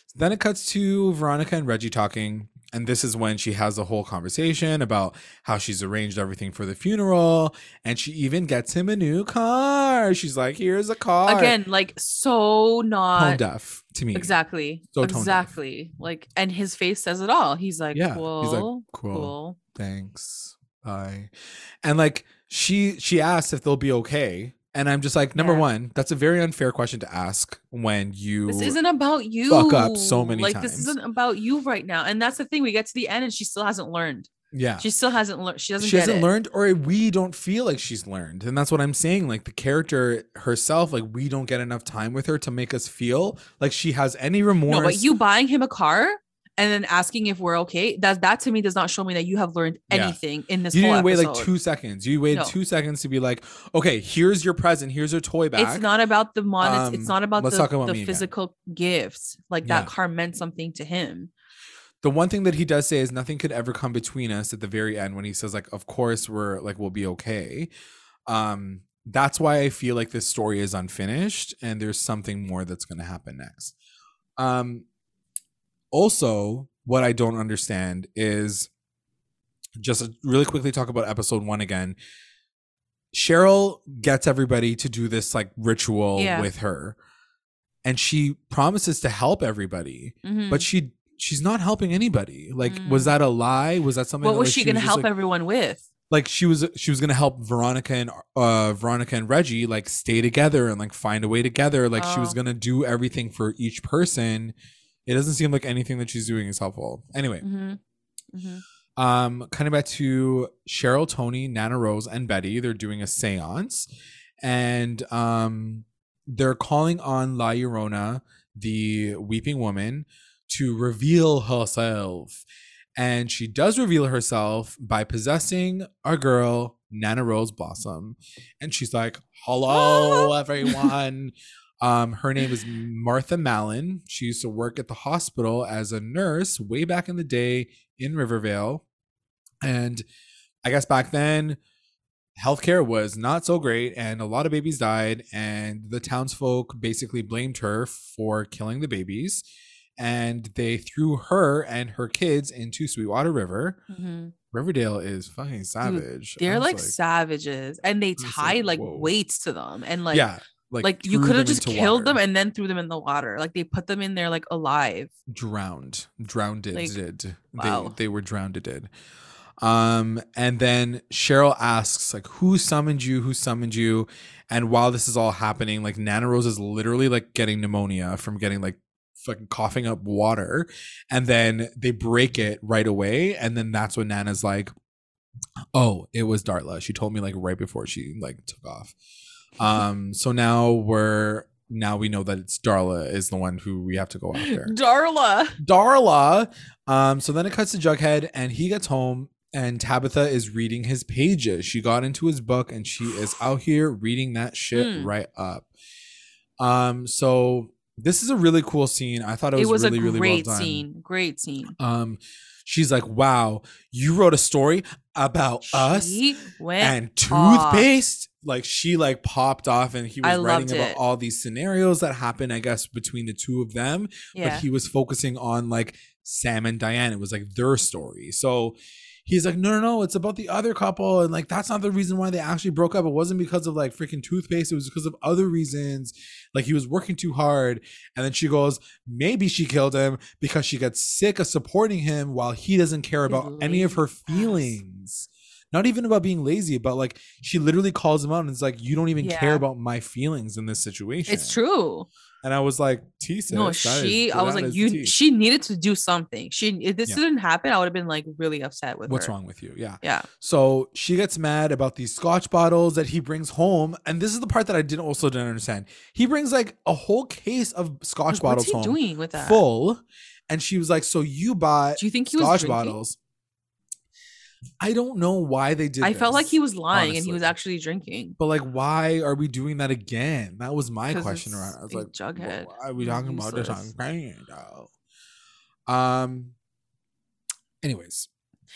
So then it cuts to Veronica and Reggie talking. And this is when she has a whole conversation about how she's arranged everything for the funeral. And she even gets him a new car. She's like, here's a car. Again, like so not tone deaf to me. Exactly. So exactly. Like, and his face says it all. He's like, yeah. Cool, He's like, cool. cool. Thanks. Bye. And like she she asks if they'll be okay. And I'm just like, number yeah. one, that's a very unfair question to ask when you. This isn't about you. Fuck up so many like, times. this isn't about you right now. And that's the thing. We get to the end and she still hasn't learned. Yeah. She still hasn't learned. She doesn't. She hasn't it. learned, or we don't feel like she's learned, and that's what I'm saying. Like the character herself, like we don't get enough time with her to make us feel like she has any remorse. No, but you buying him a car and then asking if we're okay that that to me does not show me that you have learned anything yeah. in this you didn't wait like two seconds you waited no. two seconds to be like okay here's your present here's your toy back it's not about the mon um, it's not about the, about the physical again. gifts like yeah. that car meant something to him the one thing that he does say is nothing could ever come between us at the very end when he says like of course we're like we'll be okay um that's why i feel like this story is unfinished and there's something more that's going to happen next um also, what I don't understand is just really quickly talk about episode one again. Cheryl gets everybody to do this like ritual yeah. with her, and she promises to help everybody, mm-hmm. but she she's not helping anybody. Like, mm. was that a lie? Was that something? What that, was like, she, she going to help like, everyone with? Like she was she was gonna help Veronica and uh Veronica and Reggie like stay together and like find a way together. Like oh. she was oh. gonna do everything for each person it doesn't seem like anything that she's doing is helpful. Anyway, mm-hmm. Mm-hmm. um, kind of back to Cheryl, Toni, Nana Rose, and Betty. They're doing a séance, and um, they're calling on La Llorona, the weeping woman, to reveal herself. And she does reveal herself by possessing our girl, Nana Rose Blossom. And she's like, Hello, everyone. Um, her name is Martha Mallon. She used to work at the hospital as a nurse way back in the day in Rivervale. And I guess back then, healthcare was not so great, and a lot of babies died. And the townsfolk basically blamed her for killing the babies. and they threw her and her kids into Sweetwater River. Mm-hmm. Riverdale is fucking savage. Dude, they're like, like, savages, and they tied like, like weights to them, and like yeah, like, like you could have just killed water. them and then threw them in the water. Like they put them in there like alive. Drowned. Drowned like, did. Wow. They they were drowned did. Um, and then Cheryl asks, like, who summoned you? Who summoned you? And while this is all happening, like Nana Rose is literally like getting pneumonia from getting like fucking coughing up water. And then they break it right away. And then that's when Nana's like, Oh, it was Darla. She told me like right before she like took off. Um, so now we're now we know that it's Darla is the one who we have to go after. Darla. Darla. Um, so then it cuts to Jughead and he gets home and Tabitha is reading his pages. She got into his book and she is out here reading that shit mm. right up. Um, so this is a really cool scene. I thought it was, it was really, a great well scene. Great scene. Um, she's like, "Wow, you wrote a story about she us and toothpaste." Off. Like she like popped off, and he was I writing about it. all these scenarios that happened. I guess between the two of them, yeah. but he was focusing on like Sam and Diane. It was like their story. So he's like, no, no, no, it's about the other couple. And like, that's not the reason why they actually broke up. It wasn't because of like freaking toothpaste. It was because of other reasons. Like, he was working too hard. And then she goes, maybe she killed him because she got sick of supporting him while he doesn't care about any of her feelings. Not even about being lazy, but like she literally calls him out and is like, "You don't even yeah. care about my feelings in this situation." It's true. And I was like, T No, she. Is, I was like, you. She needed to do something. She. If this yeah. didn't happen, I would have been like really upset with What's her. wrong with you? Yeah. Yeah. So she gets mad about these Scotch bottles that he brings home, and this is the part that I didn't also didn't understand. He brings like a whole case of Scotch like, bottles home, doing with that full, and she was like, "So you bought? Do you think he Scotch was bottles?" I don't know why they did. I this, felt like he was lying honestly. and he was actually drinking. But like, why are we doing that again? That was my question around. I was like, Jughead. Why are we talking about this on though? Um. Anyways,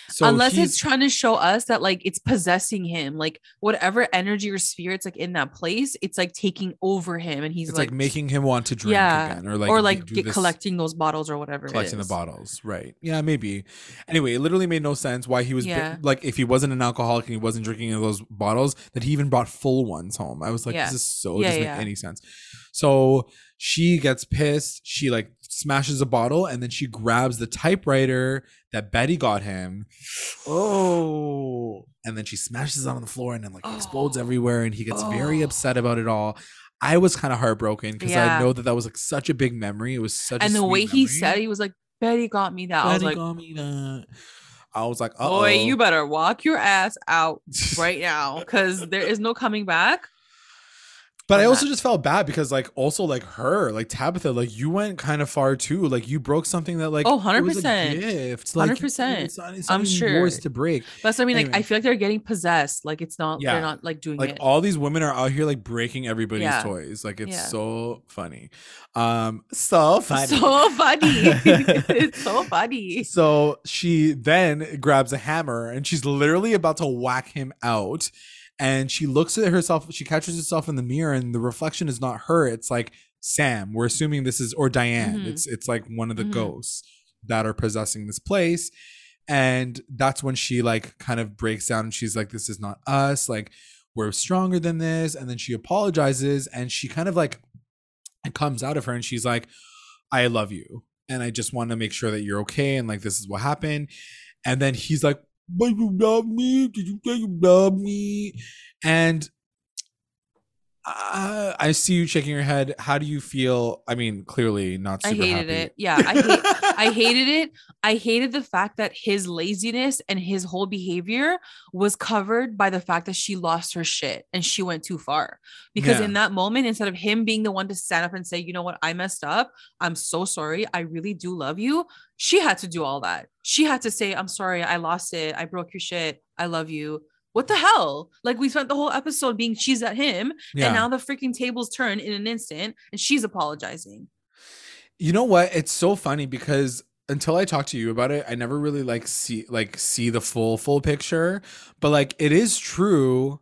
so unless it's trying to show us that like it's possessing him, like whatever energy or spirit's like in that place, it's like taking over him, and he's like, like, making him want to drink yeah, again, or like or like get, collecting those bottles or whatever. Collecting the bottles, right? Yeah, maybe. Anyway, it literally made no sense why he was yeah. like if he wasn't an alcoholic and he wasn't drinking those bottles, that he even brought full ones home. I was like, yeah. this is so yeah, doesn't make any sense. So she gets pissed. She like smashes a bottle and then she grabs the typewriter that Betty got him. Oh. And then she smashes it on the floor and then like oh. explodes everywhere and he gets oh. very upset about it all. I was kind of heartbroken because yeah. I know that that was like such a big memory. It was such and the way memory. he said he was like Betty got me that. Betty I was like, got me that. I was like, Uh-oh. boy, you better walk your ass out right now because there is no coming back. But I also just felt bad because like also like her, like Tabitha, like you went kind of far too. Like you broke something that like oh 100 percent gift. Like 100 It's not, I'm sure yours to break. That's what I mean. Anyway. Like I feel like they're getting possessed. Like it's not yeah. they're not like doing like it. all these women are out here like breaking everybody's yeah. toys. Like it's yeah. so funny. Um so funny. So funny. it's so funny. So she then grabs a hammer and she's literally about to whack him out and she looks at herself she catches herself in the mirror and the reflection is not her it's like sam. We're assuming this is or diane. Mm-hmm. it's it's like one of the mm-hmm. ghosts that are possessing this place. And that's when she like kind of breaks down and she's like this is not us. Like we're stronger than this. And then she apologizes and she kind of like it comes out of her and she's like i love you and i just want to make sure that you're okay and like this is what happened. And then he's like but you love me? Did you say you love me? And uh, I see you shaking your head. How do you feel? I mean, clearly not. I hated happy. it. Yeah, I, hate, I hated it. I hated the fact that his laziness and his whole behavior was covered by the fact that she lost her shit and she went too far. Because yeah. in that moment, instead of him being the one to stand up and say, "You know what? I messed up. I'm so sorry. I really do love you," she had to do all that. She had to say, "I'm sorry. I lost it. I broke your shit. I love you." What the hell? Like we spent the whole episode being she's at him, yeah. and now the freaking tables turn in an instant, and she's apologizing. You know what? It's so funny because until I talk to you about it, I never really like see like see the full full picture. But like it is true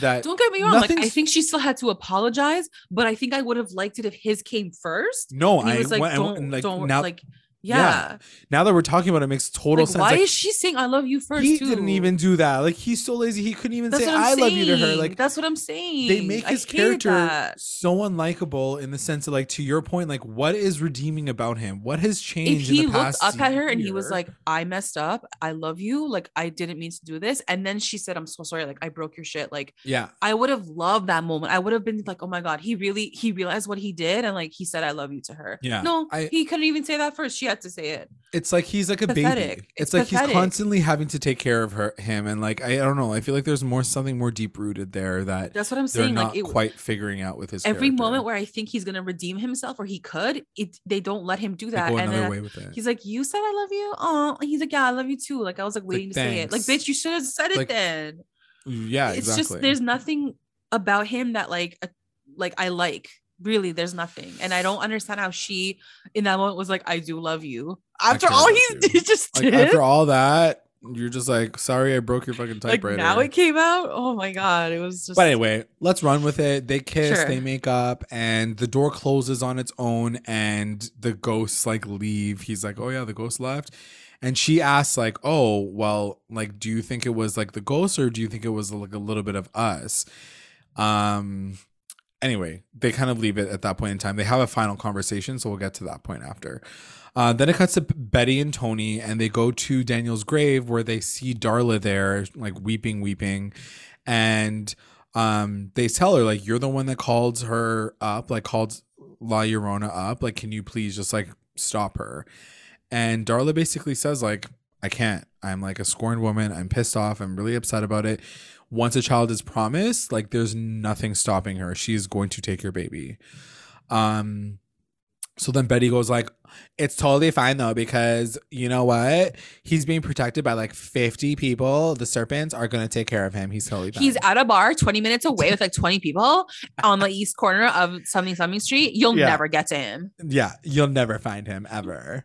that don't get me wrong. Like I think she still had to apologize, but I think I would have liked it if his came first. No, I was like, went, don't, like, don't now, like yeah. yeah. Now that we're talking about it, it makes total like, sense. Why like, is she saying I love you first? He too? didn't even do that. Like he's so lazy. He couldn't even That's say I saying. love you to her. Like That's what I'm saying. They make his character that. so unlikable in the sense of like to your point, like what is redeeming about him? What has changed? If he looked up at her year? and he was like, I messed up. I love you. Like I didn't mean to do this. And then she said, I'm so sorry. Like I broke your shit. Like yeah, I would have loved that moment. I would have been like, oh my God, he really he realized what he did. And like he said, I love you to her. Yeah. No, I, he couldn't even say that first. She had to say it it's like he's like a pathetic. baby. It's, it's like pathetic. he's constantly having to take care of her him and like I, I don't know. I feel like there's more something more deep rooted there that that's what I'm saying. Not like it, quite figuring out with his every character. moment where I think he's gonna redeem himself or he could, it they don't let him do that. and then he's like, "You said I love you." Oh, he's like, "Yeah, I love you too." Like I was like waiting like, to say it. Like bitch, you should have said it like, then. Yeah, it's exactly. just there's nothing about him that like like I like really there's nothing. And i don't understand how she in that moment was like i do love you. After all he, he just like, did. after all that you're just like sorry i broke your fucking typewriter. like now it came out? Oh my god it was just but anyway let's run with it. They kiss sure. they make up and the door closes on its own and the ghosts like leave. He's like oh yeah the ghost left. And she asks like oh well like do you think it was like the ghost or do you think it was like a little bit of us? Um anyway, they kind of leave it at that point in time. They have a final conversation, so we'll get to that point after. Uh, then it cuts to Betty and Toni, and they go to Daniel's grave where they see Darla there, like weeping, weeping, and um, they tell her like, "You're the one that called her up, like called La Llorona up. Like, can you please just like stop her?" And Darla basically says like, "I can't. I'm like a scorned woman. I'm pissed off. I'm really upset about it." Once a child is promised, like there's nothing stopping her. She's going to take your baby. Um so then Betty goes like, it's totally fine though because you know what? He's being protected by like 50 people. The serpents are gonna take care of him. He's totally fine. He's at a bar 20 minutes away with like 20 people on the east corner of something something street. You'll yeah. never get to him. Yeah, you'll never find him ever.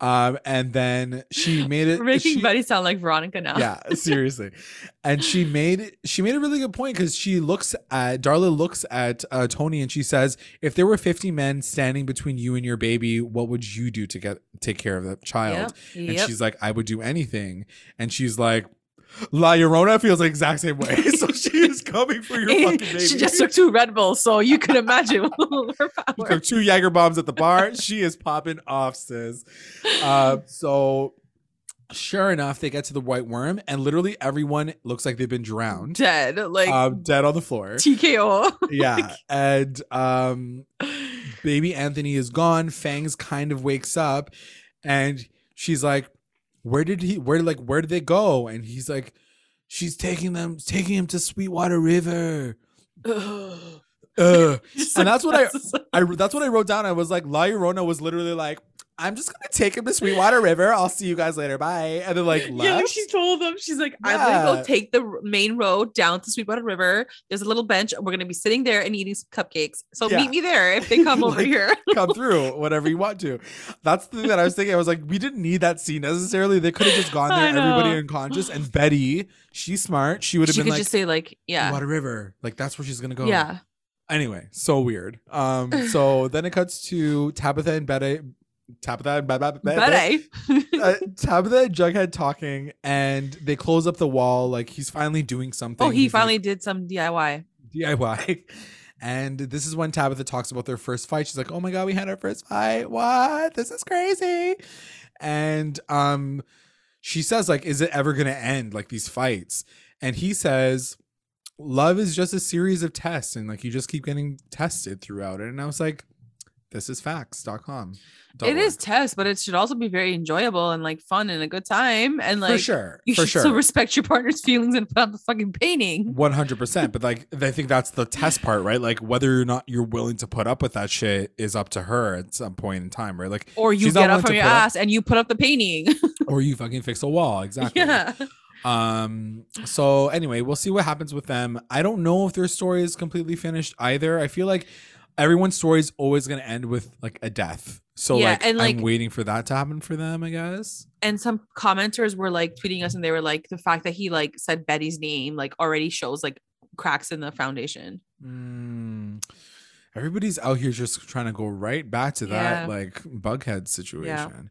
Um, and then she made it We're making she, Betty sound like Veronica now. Yeah, seriously. and she made she made a really good point because she looks at Darla looks at uh, Toni and she says, if there were 50 men standing between you and your baby, what would you do to get take care of the child. Yep. And yep. she's like, I would do anything. And she's like, La Llorona feels the exact same way. So she is coming for your fucking baby. She just took two Red Bulls, so you can imagine her power. took two Jager bombs at the bar. she is popping off, sis. Uh, so sure enough, they get to the Whyte Wyrm, and literally everyone looks like they've been drowned, dead, like um, dead on the floor. TKO. yeah, and um, baby Anthony is gone. Fangs kind of wakes up and she's like, Where did he where like where did they go? And he's like, She's taking them taking him to Sweetwater River. Ugh. and that's what I, I that's what I wrote down. I was like, La Llorona was literally like, I'm just gonna take him to Sweetwater River. I'll see you guys later. Bye. And then like left. Yeah, she told them, she's like, I'm gonna go take the main road down to Sweetwater River. There's a little bench. And we're gonna be sitting there and eating some cupcakes. So yeah. meet me there if they come like, over here. come through, whatever you want to. That's the thing that I was thinking. I was like, we didn't need that scene necessarily. They could have just gone there, everybody unconscious. And Betty, she's smart. She would have been like, She could just say like, yeah, Water River. Like that's where she's gonna go. Yeah. Anyway, so weird. Um, so then it cuts to Tabitha and Betty Tabitha, ba- ba- ba- uh, Tabitha and Jughead talking, and they close up the wall. Like he's finally doing something. Oh, he he's finally like, did some DIY. DIY. And this is when Tabitha talks about their first fight. She's like, "Oh my god, we had our first fight. What? This is crazy." And um, she says, "Like, is it ever gonna end? Like these fights?" And he says, "Love is just a series of tests, and like you just keep getting tested throughout it." And I was like, "This is facts.com." It is test, but it should also be very enjoyable and like fun and a good time. And like, for sure, you for should sure. still respect your partner's feelings and put out the fucking painting. One hundred percent. But like, I think that's the test part, right? Like, whether or not you're willing to put up with that shit is up to her at some point in time, right? Like, or you get up from your ass up, and you put up the painting, or you fucking fix a wall. Exactly. Yeah. Um, so anyway, we'll see what happens with them. I don't know if their story is completely finished either. I feel like everyone's story is always going to end with like a death so yeah, like, and like I'm waiting for that to happen for them, I guess. And some commenters were like tweeting us and they were like the fact that he like said Betty's name like already shows like cracks in the foundation. Mm. Everybody's out here just trying to go right back to that yeah. like bughead situation.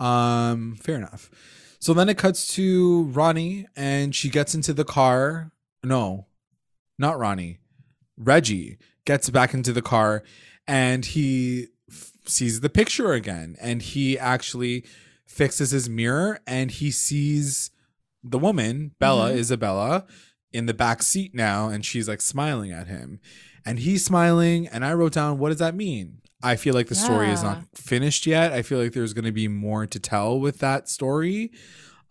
Yeah. Um, fair enough. So then it cuts to Ronnie and she gets into the car. No, not Ronnie. Reggie gets back into the car and he f- sees the picture again and he actually fixes his mirror and he sees the woman, Bella, mm-hmm. Isabella, in the back seat now and she's like smiling at him. And he's smiling and I wrote down what does that mean? I feel like the yeah. story is not finished yet. I feel like there's going to be more to tell with that story.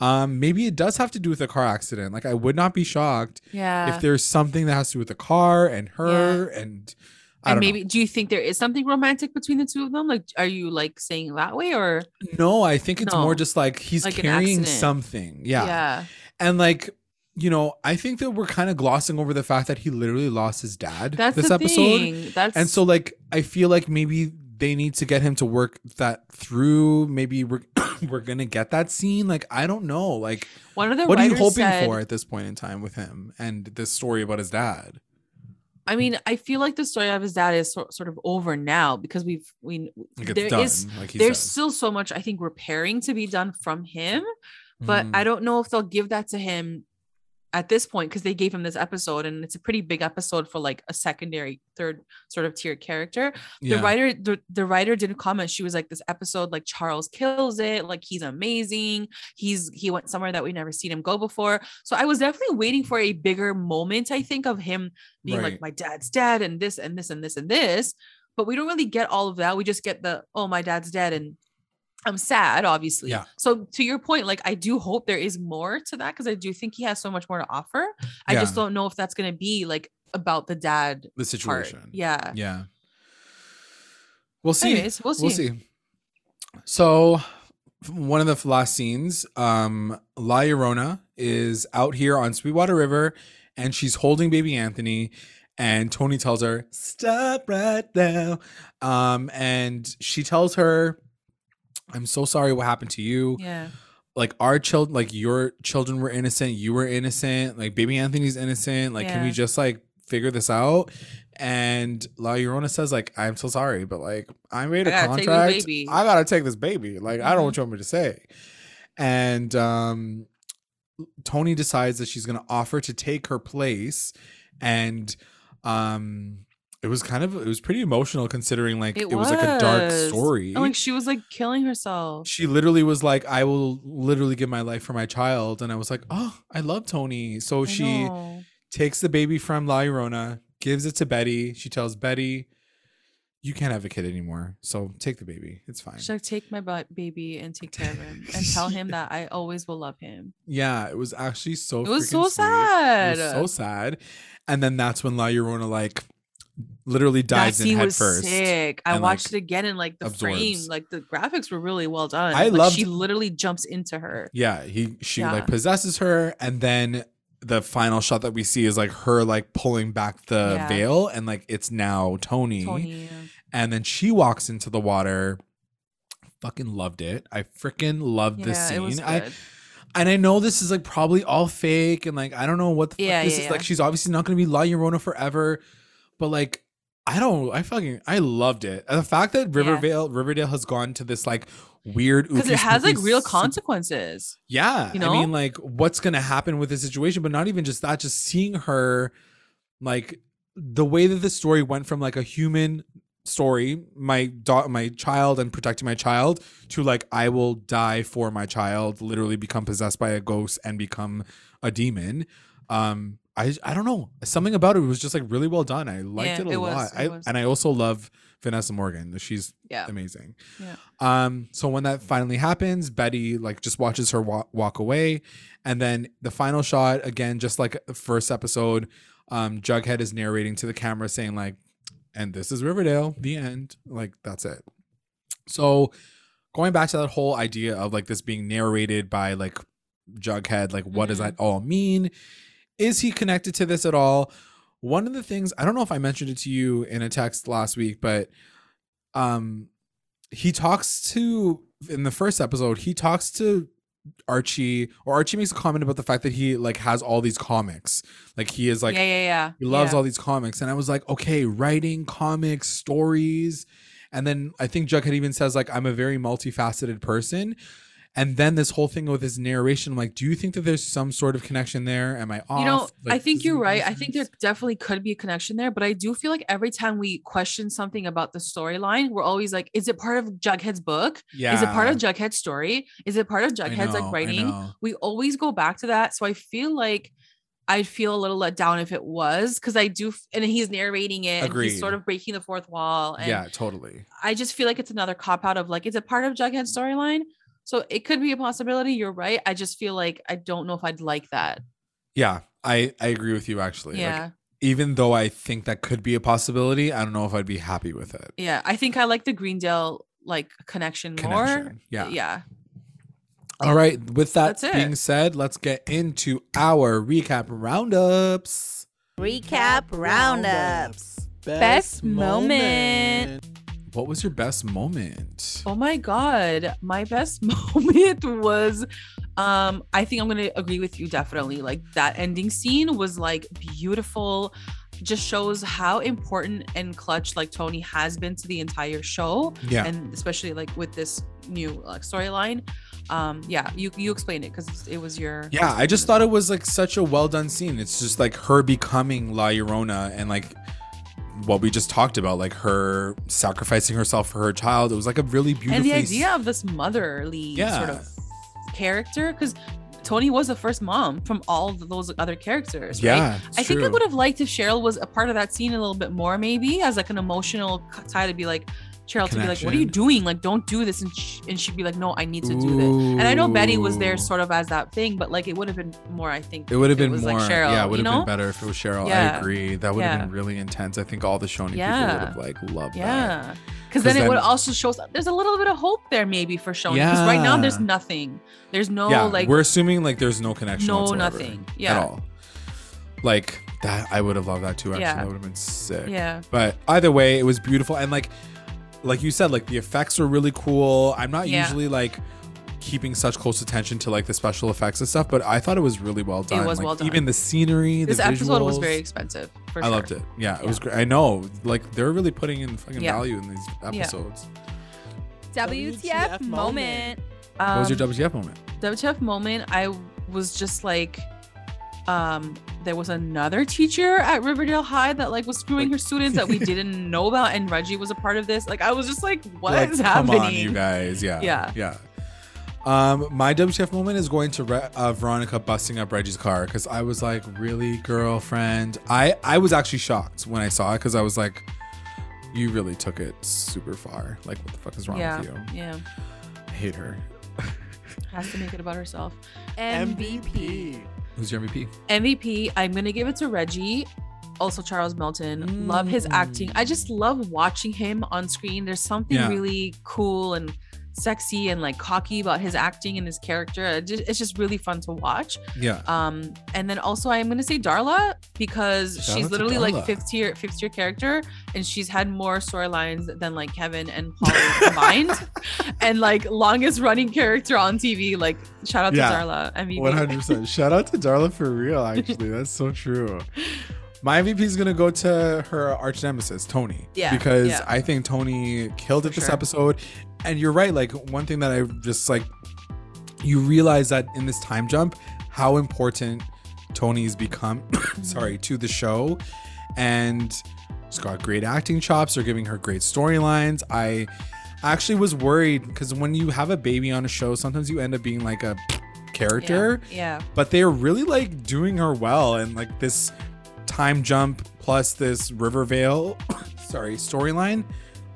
Um, maybe it does have to do with a car accident. Like I would not be shocked yeah. if there's something that has to do with the car and her yeah. and I and maybe know. do you think there is something romantic between the two of them? Like are you like saying that way or No, I think it's no. more just like he's like carrying something. Yeah. Yeah. And like you know, I think that we're kind of glossing over the fact that he literally lost his dad That's this episode. Thing. That's and so like I feel like maybe they need to get him to work that through. Maybe we're we're gonna get that scene. Like I don't know. Like one of the what are you hoping said, for at this point in time with him and this story about his dad? I mean, I feel like the story of his dad is so, sort of over now because we've we like there done, is like there's said. still so much I think repairing to be done from him, but mm. I don't know if they'll give that to him at this point because they gave him this episode and it's a pretty big episode for like a secondary third sort of tier character. Yeah. the writer the, the writer didn't comment. She was like this episode like charles kills it. Like he's amazing. He's he went somewhere that we never seen him go before. So i was definitely waiting for a bigger moment i think of him being right. like my dad's dead and this and this and this and this. But we don't really get all of that. We just get the oh my dad's dead and I'm sad, obviously. Yeah. So to your point, like I do hope there is more to that because I do think he has so much more to offer. I yeah. just don't know if that's gonna be like about the dad. The situation. Part. Yeah. Yeah. We'll see. Anyways, we'll see. We'll see. So one of the last scenes, um, La Llorona is out here on Sweetwater River and she's holding baby Anthony and Toni tells her, Stop right now. Um, and she tells her I'm so sorry what happened to you. Yeah. Like our children, like your children were innocent, you were innocent, like baby Anthony's innocent. Like, yeah. can we just like figure this out? And La Llorona says, like, I'm so sorry, but like I made a contract. I gotta take this baby. Like, mm-hmm. I don't mm-hmm. want you want me to say. And um Toni decides that she's gonna offer to take her place. And um it was kind of it was pretty emotional considering like it, it was. was. like a dark story. And, like she was like killing herself. She literally was like, I will literally give my life for my child. And I was like, Oh, I love Toni. So I she know. takes the baby from La Llorona, gives it to Betty. She tells Betty, You can't have a kid anymore. So take the baby. It's fine. She's like, take my butt baby and take care of him and tell him that I always will love him. Yeah, it was actually so It was so sweet. sad. It was so sad. And then that's when La Llorona like literally dives in head was first. Sick. I watched like, it again and like the absorbs. frame, like the graphics were really well done. I like, love. She literally jumps into her. Yeah, he she yeah. like possesses her, and then the final shot that we see is like her like pulling back the yeah. veil, and like it's now Toni. Toni. And then she walks into the water. Fucking loved it. I freaking loved this scene. I and I know this is like probably all fake and like I don't know what the yeah, fuck this is like. She's obviously not gonna be La Llorona forever but like I don't I fucking I loved it. And the fact that Rivervale yeah. Riverdale has gone to this like weird because it has like real consequences. Yeah, you know? I mean like what's gonna happen with the situation, but not even just that. Just seeing her, like the way that the story went from like a human story, my daughter, my child, and protecting my child, to like I will die for my child, literally become possessed by a ghost and become a demon. Um, I I don't know something about it was just like really well done. I liked yeah, it a it lot. Was, I was. and I also love Vanessa Morgan. She's yeah. amazing. Yeah. Um. So when that finally happens, Betty like just watches her walk, walk away, and then the final shot again, just like the first episode, um, Jughead is narrating to the camera saying like, "And this is Riverdale. The end. Like that's it." So going back to that whole idea of like this being narrated by like Jughead, like what mm-hmm. does that all mean? Is he connected to this at all? One of the things I don't know if I mentioned it to you in a text last week, but um he talks to in the first episode, he talks to Archie or Archie makes a comment about the fact that he like has all these comics. Like he is like yeah, yeah, yeah. He loves yeah. all these comics. And I was like, okay, writing comics, stories. And then I think Jughead even says, like, I'm a very multifaceted person. And then this whole thing with his narration, I'm like, do you think that there's some sort of connection there? Am I off? You know, like, I think you're right. I think there definitely could be a connection there, but I do feel like every time we question something about the storyline, we're always like, is it part of Jughead's book? Yeah. Is it part of Jughead's story? Is it part of Jughead's know, like writing? We always go back to that. So I feel like I'd feel a little let down if it was because I do, and he's narrating it. And he's sort of breaking the fourth wall. And yeah, totally. I just feel like it's another cop out of like, is it part of Jughead's storyline? So it could be a possibility. You're right. I just feel like I don't know if I'd like that. Yeah, I I agree with you actually. Yeah. Like, even though I think that could be a possibility, I don't know if I'd be happy with it. Yeah, I think I like the Greendale like connection, connection. more. Yeah. Yeah. All right. With that being said, let's get into our recap roundups. Recap roundups. Best, Best moment. moment. What was your best moment? Oh my god, my best moment was um I think I'm going to agree with you definitely. Like that ending scene was like beautiful just shows how important and clutch like Toni has been to the entire show. Yeah. And especially like with this new like storyline. Um, yeah, you you explain it because it was your Yeah, I just thought it was like such a well done scene. It's just like her becoming La Llorona and like what we just talked about, like her sacrificing herself for her child. It was like a really beautiful. And the idea of this motherly yeah. sort of character, because Toni was the first mom from all those other characters. Right? Yeah, I think I would have liked if Cheryl was a part of that scene a little bit more, maybe as like an emotional tie to be like, Cheryl to be like, "What are you doing? Like, don't do this," and sh- and she'd be like, "No, I need to do this." And I know Betty was there sort of as that thing, but like it would have been more. I think it would have been more. Like Cheryl, yeah, it would have been better if it was Cheryl. Yeah. I agree. That would have yeah. been really intense. I think all the Choni yeah. people would have like loved yeah. that. Yeah, because then, then, it would also show there's a little bit of hope there maybe for Choni. Because right now there's nothing. There's no yeah, like. We're assuming like there's no connection. No, whatsoever, nothing. Yeah. At all. Like that, I would have loved that too. Actually, yeah. that would have been sick. Yeah. But either way, it was beautiful and like like you said, like the effects were really cool. I'm not yeah. usually like keeping such close attention to like the special effects and stuff, but I thought it was really well done. It was like, well done. Even the scenery, the city. this the episode visuals, was very expensive. I sure. loved it. Yeah, it yeah. was great. I know, like they're really putting in fucking yeah. value in these episodes. WTF, WTF moment. Um, what was your WTF moment? WTF moment. I was just like um there was another teacher at Riverdale High that like was screwing her students that we didn't know about and Reggie was a part of this. Like I was just like what like, is happening? Come on, you guys. Yeah. Yeah. Yeah. Um, my WTF moment is going to Re- uh, Veronica busting up Reggie's car because I was like, really, girlfriend? I I was actually shocked when I saw it because I was like, you really took it super far. Like, what the fuck is wrong yeah, with you? Yeah. I hate her. Has to make it about herself. MVP. Who's your MVP? MVP, I'm gonna give it to Reggie. Also, Charles Melton. Mm. Love his acting. I just love watching him on screen. There's something yeah. really cool and sexy and like cocky about his acting and his character. It's just really fun to watch. Yeah. Um, and then also I'm gonna say Darla because Shout she's literally like fifth tier, fifth tier character, and she's had more storylines than like Kevin and Paul combined, and like longest running character on TV. Like shout out yeah. to Darla. I mean, One hundred percent. Shout out to Darla for real. Actually, that's so true. My MVP is gonna go to her arch nemesis, Toni. Yeah. Because yeah. I think Toni killed it For this sure. episode. And you're right, like one thing that I just like you realize that in this time jump, how important Toni's become sorry, to the show. And she's got great acting chops, they're giving her great storylines. I actually was worried because when you have a baby on a show, sometimes you end up being like a character. Yeah. yeah. But they're really like doing her well and like this time jump plus this Rivervale, sorry, storyline,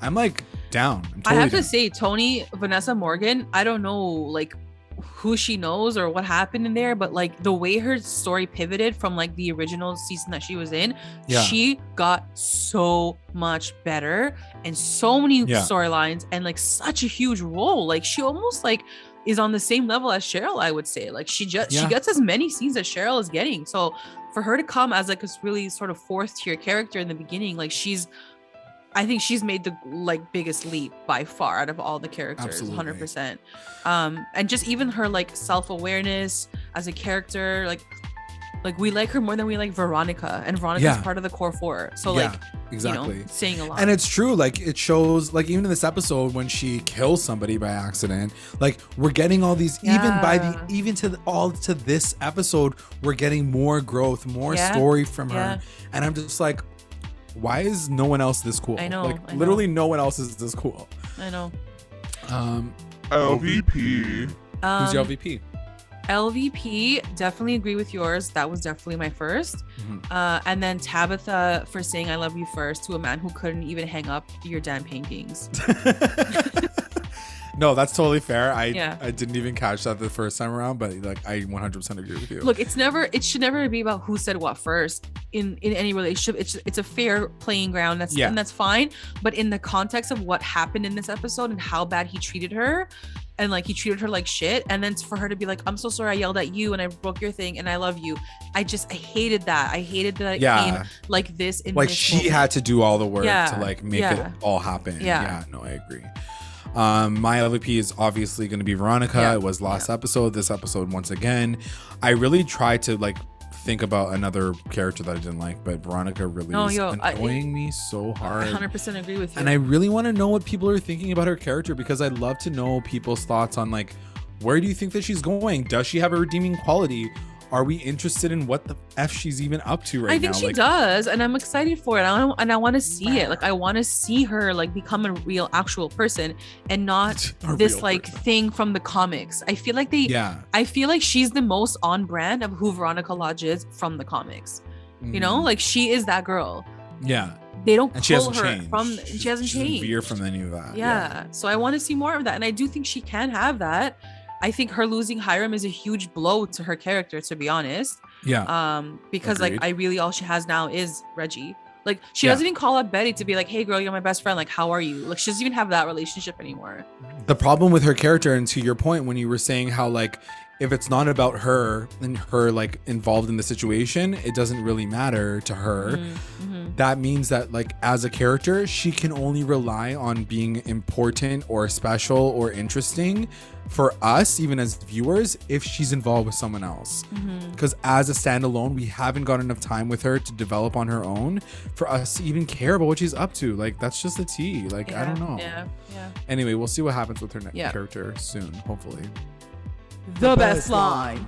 I'm like down. Totally I have down. to say, Toni, Vanessa Morgan, I don't know like who she knows or what happened in there, but like the way her story pivoted from like the original season that she was in, yeah. she got so much better and so many Yeah. storylines and like such a huge role. Like she almost like is on the same level as Cheryl, I would say. Like she just Yeah. she gets as many scenes as Cheryl is getting. So for her to come as like this really sort of fourth tier character in the beginning, like she's I think she's made the like biggest leap by far out of all the characters, hundred percent. Um, and just even her like self awareness as a character, like like we like her more than we like Veronica, and Veronica's yeah. part of the core four. So yeah, like exactly, you know, saying a lot. And it's true. Like it shows, like even in this episode when she kills somebody by accident, like we're getting all these. Yeah. Even by the even to the, all to this episode, we're getting more growth, more story from her, and I'm just like, why is no one else this cool? I know. Like I literally know. no one else is this cool. I know. Um LVP. Um, Who's your LVP? LVP, definitely agree with yours. That was definitely my 1st mm-hmm. uh, and then Tabitha for saying I love you first to a man who couldn't even hang up your damn paintings. no, that's totally fair. I yeah. I didn't even catch that the first time around, but like I 100% agree with you. Look, it's never it should never be about who said what first in in any relationship. It's it's a fair playing ground. That's yeah. and that's fine. But in the context of what happened in this episode and how bad he treated her, and like he treated her like shit and then for her to be like i'm so sorry i yelled at you and i broke your thing and i love you i just i hated that i hated that it yeah. came like this in like this she moment. had to do all the work yeah. to like make yeah. it all happen yeah. yeah no i agree um, my LVP is obviously going to be Veronica. Yeah. It was last yeah. episode. This episode, once again, I really tried to like think about another character that I didn't like, but Veronica really is yo, annoying I, me so hard. 100% agree with you. And I really want to know what people are thinking about her character because I'd love to know people's thoughts on like where do you think that she's going? Does she have a redeeming quality? Are we interested in what the f she's even up to right now? I think now? she like, does, and I'm excited for it. I and I want to see it. Like I want to see her like become a real, actual person, and not this like person. thing from the comics. I feel like they. Yeah. I feel like she's the most on brand of who Veronica Lodge is from the comics. Mm. You know, mm-hmm. like she is that girl. Yeah. They don't and hasn't her changed. from. She hasn't she changed. Veer from any of that. Yeah. yeah. So I want to see more of that, and I do think she can have that. I think her losing Hiram is a huge blow to her character, to be honest. Yeah. Um, because Agreed. like I really all she has now is Reggie. Like she yeah. doesn't even call up Betty to be like, "Hey, girl, you're my best friend. Like, how are you?" Like she doesn't even have that relationship anymore. The problem with her character, and to your point, when you were saying how like if it's not about her and her like involved in the situation, it doesn't really matter to her. Mm-hmm. mm-hmm. That means that like as a character, she can only rely on being important or special or interesting for us, even as viewers, if she's involved with someone else. Because mm-hmm. as a standalone, we haven't got enough time with her to develop on her own for us to even care about what she's up to. Like that's just the tea. Like yeah, I don't know. Yeah, yeah. Anyway, we'll see what happens with her next yeah. character soon, hopefully. The, the best, best line. line.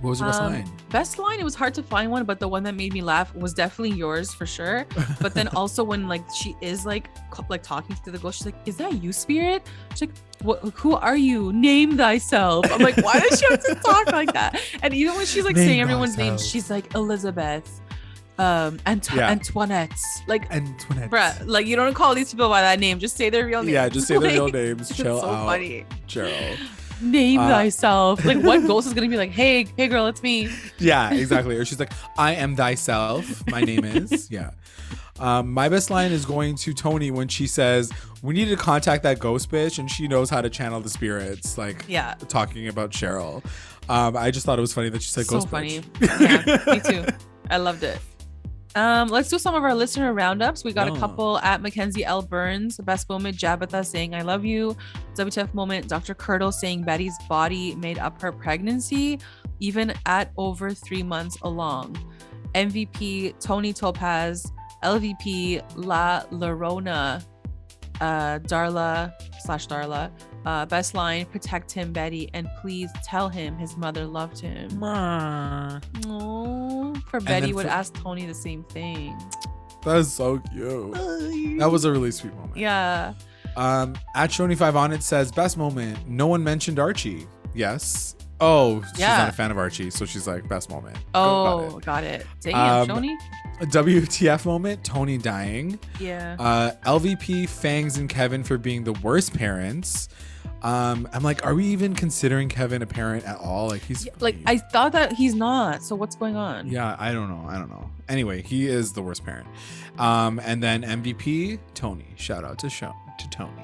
What was your best um, line? Best line. It was hard to find one, but the one that made me laugh was definitely yours for sure. But then also when like she is like like talking to the ghost, she's like, "Is that you, spirit?" She's like, "What? Who are you? Name thyself." I'm like, why does she have to talk like that? And even when she's like Name saying everyone's name, she's like Elizabeth, um, Ant- yeah. Antoinette. Like Antoinette. Bruh, like you don't call these people by that name. Just say their real name. Yeah, just say their real names. Chill so out. Funny. Cheryl name uh, thyself. Like what ghost is gonna be like, hey, hey girl, it's me. Yeah, exactly. or she's like, I am thyself. My name is. Yeah. Um, my best line is going to Toni when she says, "We need to contact that ghost bitch," and she knows how to channel the spirits. Like, yeah, talking about Cheryl. Um, I just thought it was funny that she said so "ghost So funny. bitch." yeah, me too. I loved it. Um, let's do some of our listener roundups. We got a couple at Mackenzie L. Burns, best moment, Jabitha saying I love you. WTF moment, Dr. Curdle saying Betty's body made up her pregnancy, even at over three months along. MVP Toni Topaz, LVP La Llorona, uh, Darla slash Darla, uh, best line, protect him, Betty, and please tell him his mother loved him. Aww. For Betty would for- ask Toni the same thing. That is so cute. that was a really sweet moment. Yeah. Um, at Shoni5 on it says, best moment. No one mentioned Archie. Yes. Oh, she's yeah. not a fan of Archie, so she's like, best moment. Oh, got it. Got it. Damn, um, WTF moment, Toni dying. Yeah. Uh, LVP, Fangs, and Kevin for being the worst parents. Um, I'm like, are we even considering Kevin a parent at all? Like he's like I thought that he's not. So what's going on? Yeah, I don't know. I don't know. Anyway, he is the worst parent. Um, and then MVP Toni. Shout out to show to Toni.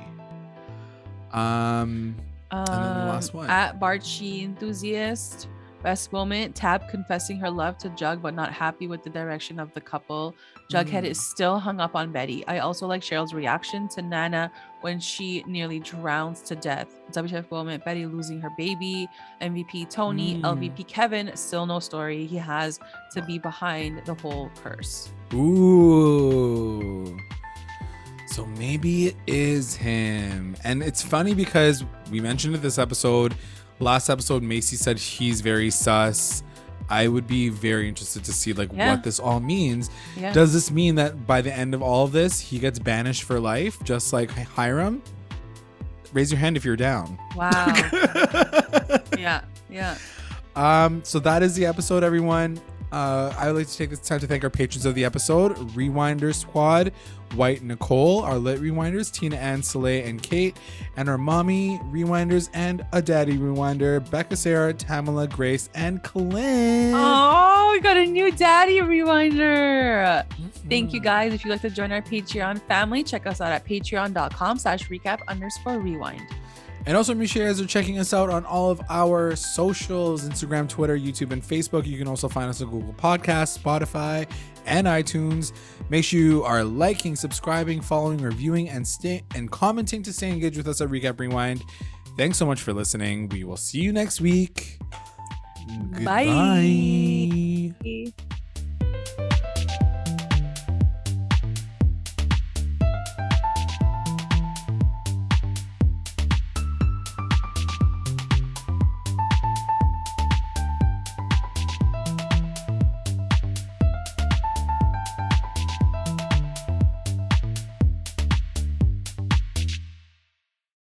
Um, um and then the last one at Barchi enthusiast. Best moment, Tab confessing her love to Jug, but not happy with the direction of the couple. Jughead mm. is still hung up on Betty. I also like Cheryl's reaction to Nana when she nearly drowns to death. WTF moment, Betty losing her baby. MVP Toni, mm. LVP Kevin, still no story. He has to be behind the whole curse. Ooh. So maybe it is him. And it's funny because we mentioned it this episode. Last episode macy said he's very sus. I would be very interested to see like yeah. what this all means. Yeah. does this mean that by the end of all of this he gets banished for life just like hiram? Raise your hand if you're down. Wow. Yeah yeah. Um so that is the episode everyone. Uh, I would like to take this time to thank our patrons of the episode Rewinder Squad, White Nicole, our lit rewinders, Tina Ann, Soleil, and Kate, and our mommy rewinders and a daddy rewinder, Becca Sarah, Tamala, Grace, and Clint. Oh, we got a new daddy rewinder. Mm-hmm. Thank you guys. If you'd like to join our Patreon family, check us out at patreon.com slash recap underscore rewind. And also, make sure you guys are checking us out on all of our socials Instagram, Twitter, YouTube, and Facebook. You can also find us on Google Podcasts, Spotify, and iTunes. Make sure you are liking, subscribing, following, reviewing, and stay and commenting to stay engaged with us at Recap Rewind. Thanks so much for listening. We will see you next week. Goodbye. Bye.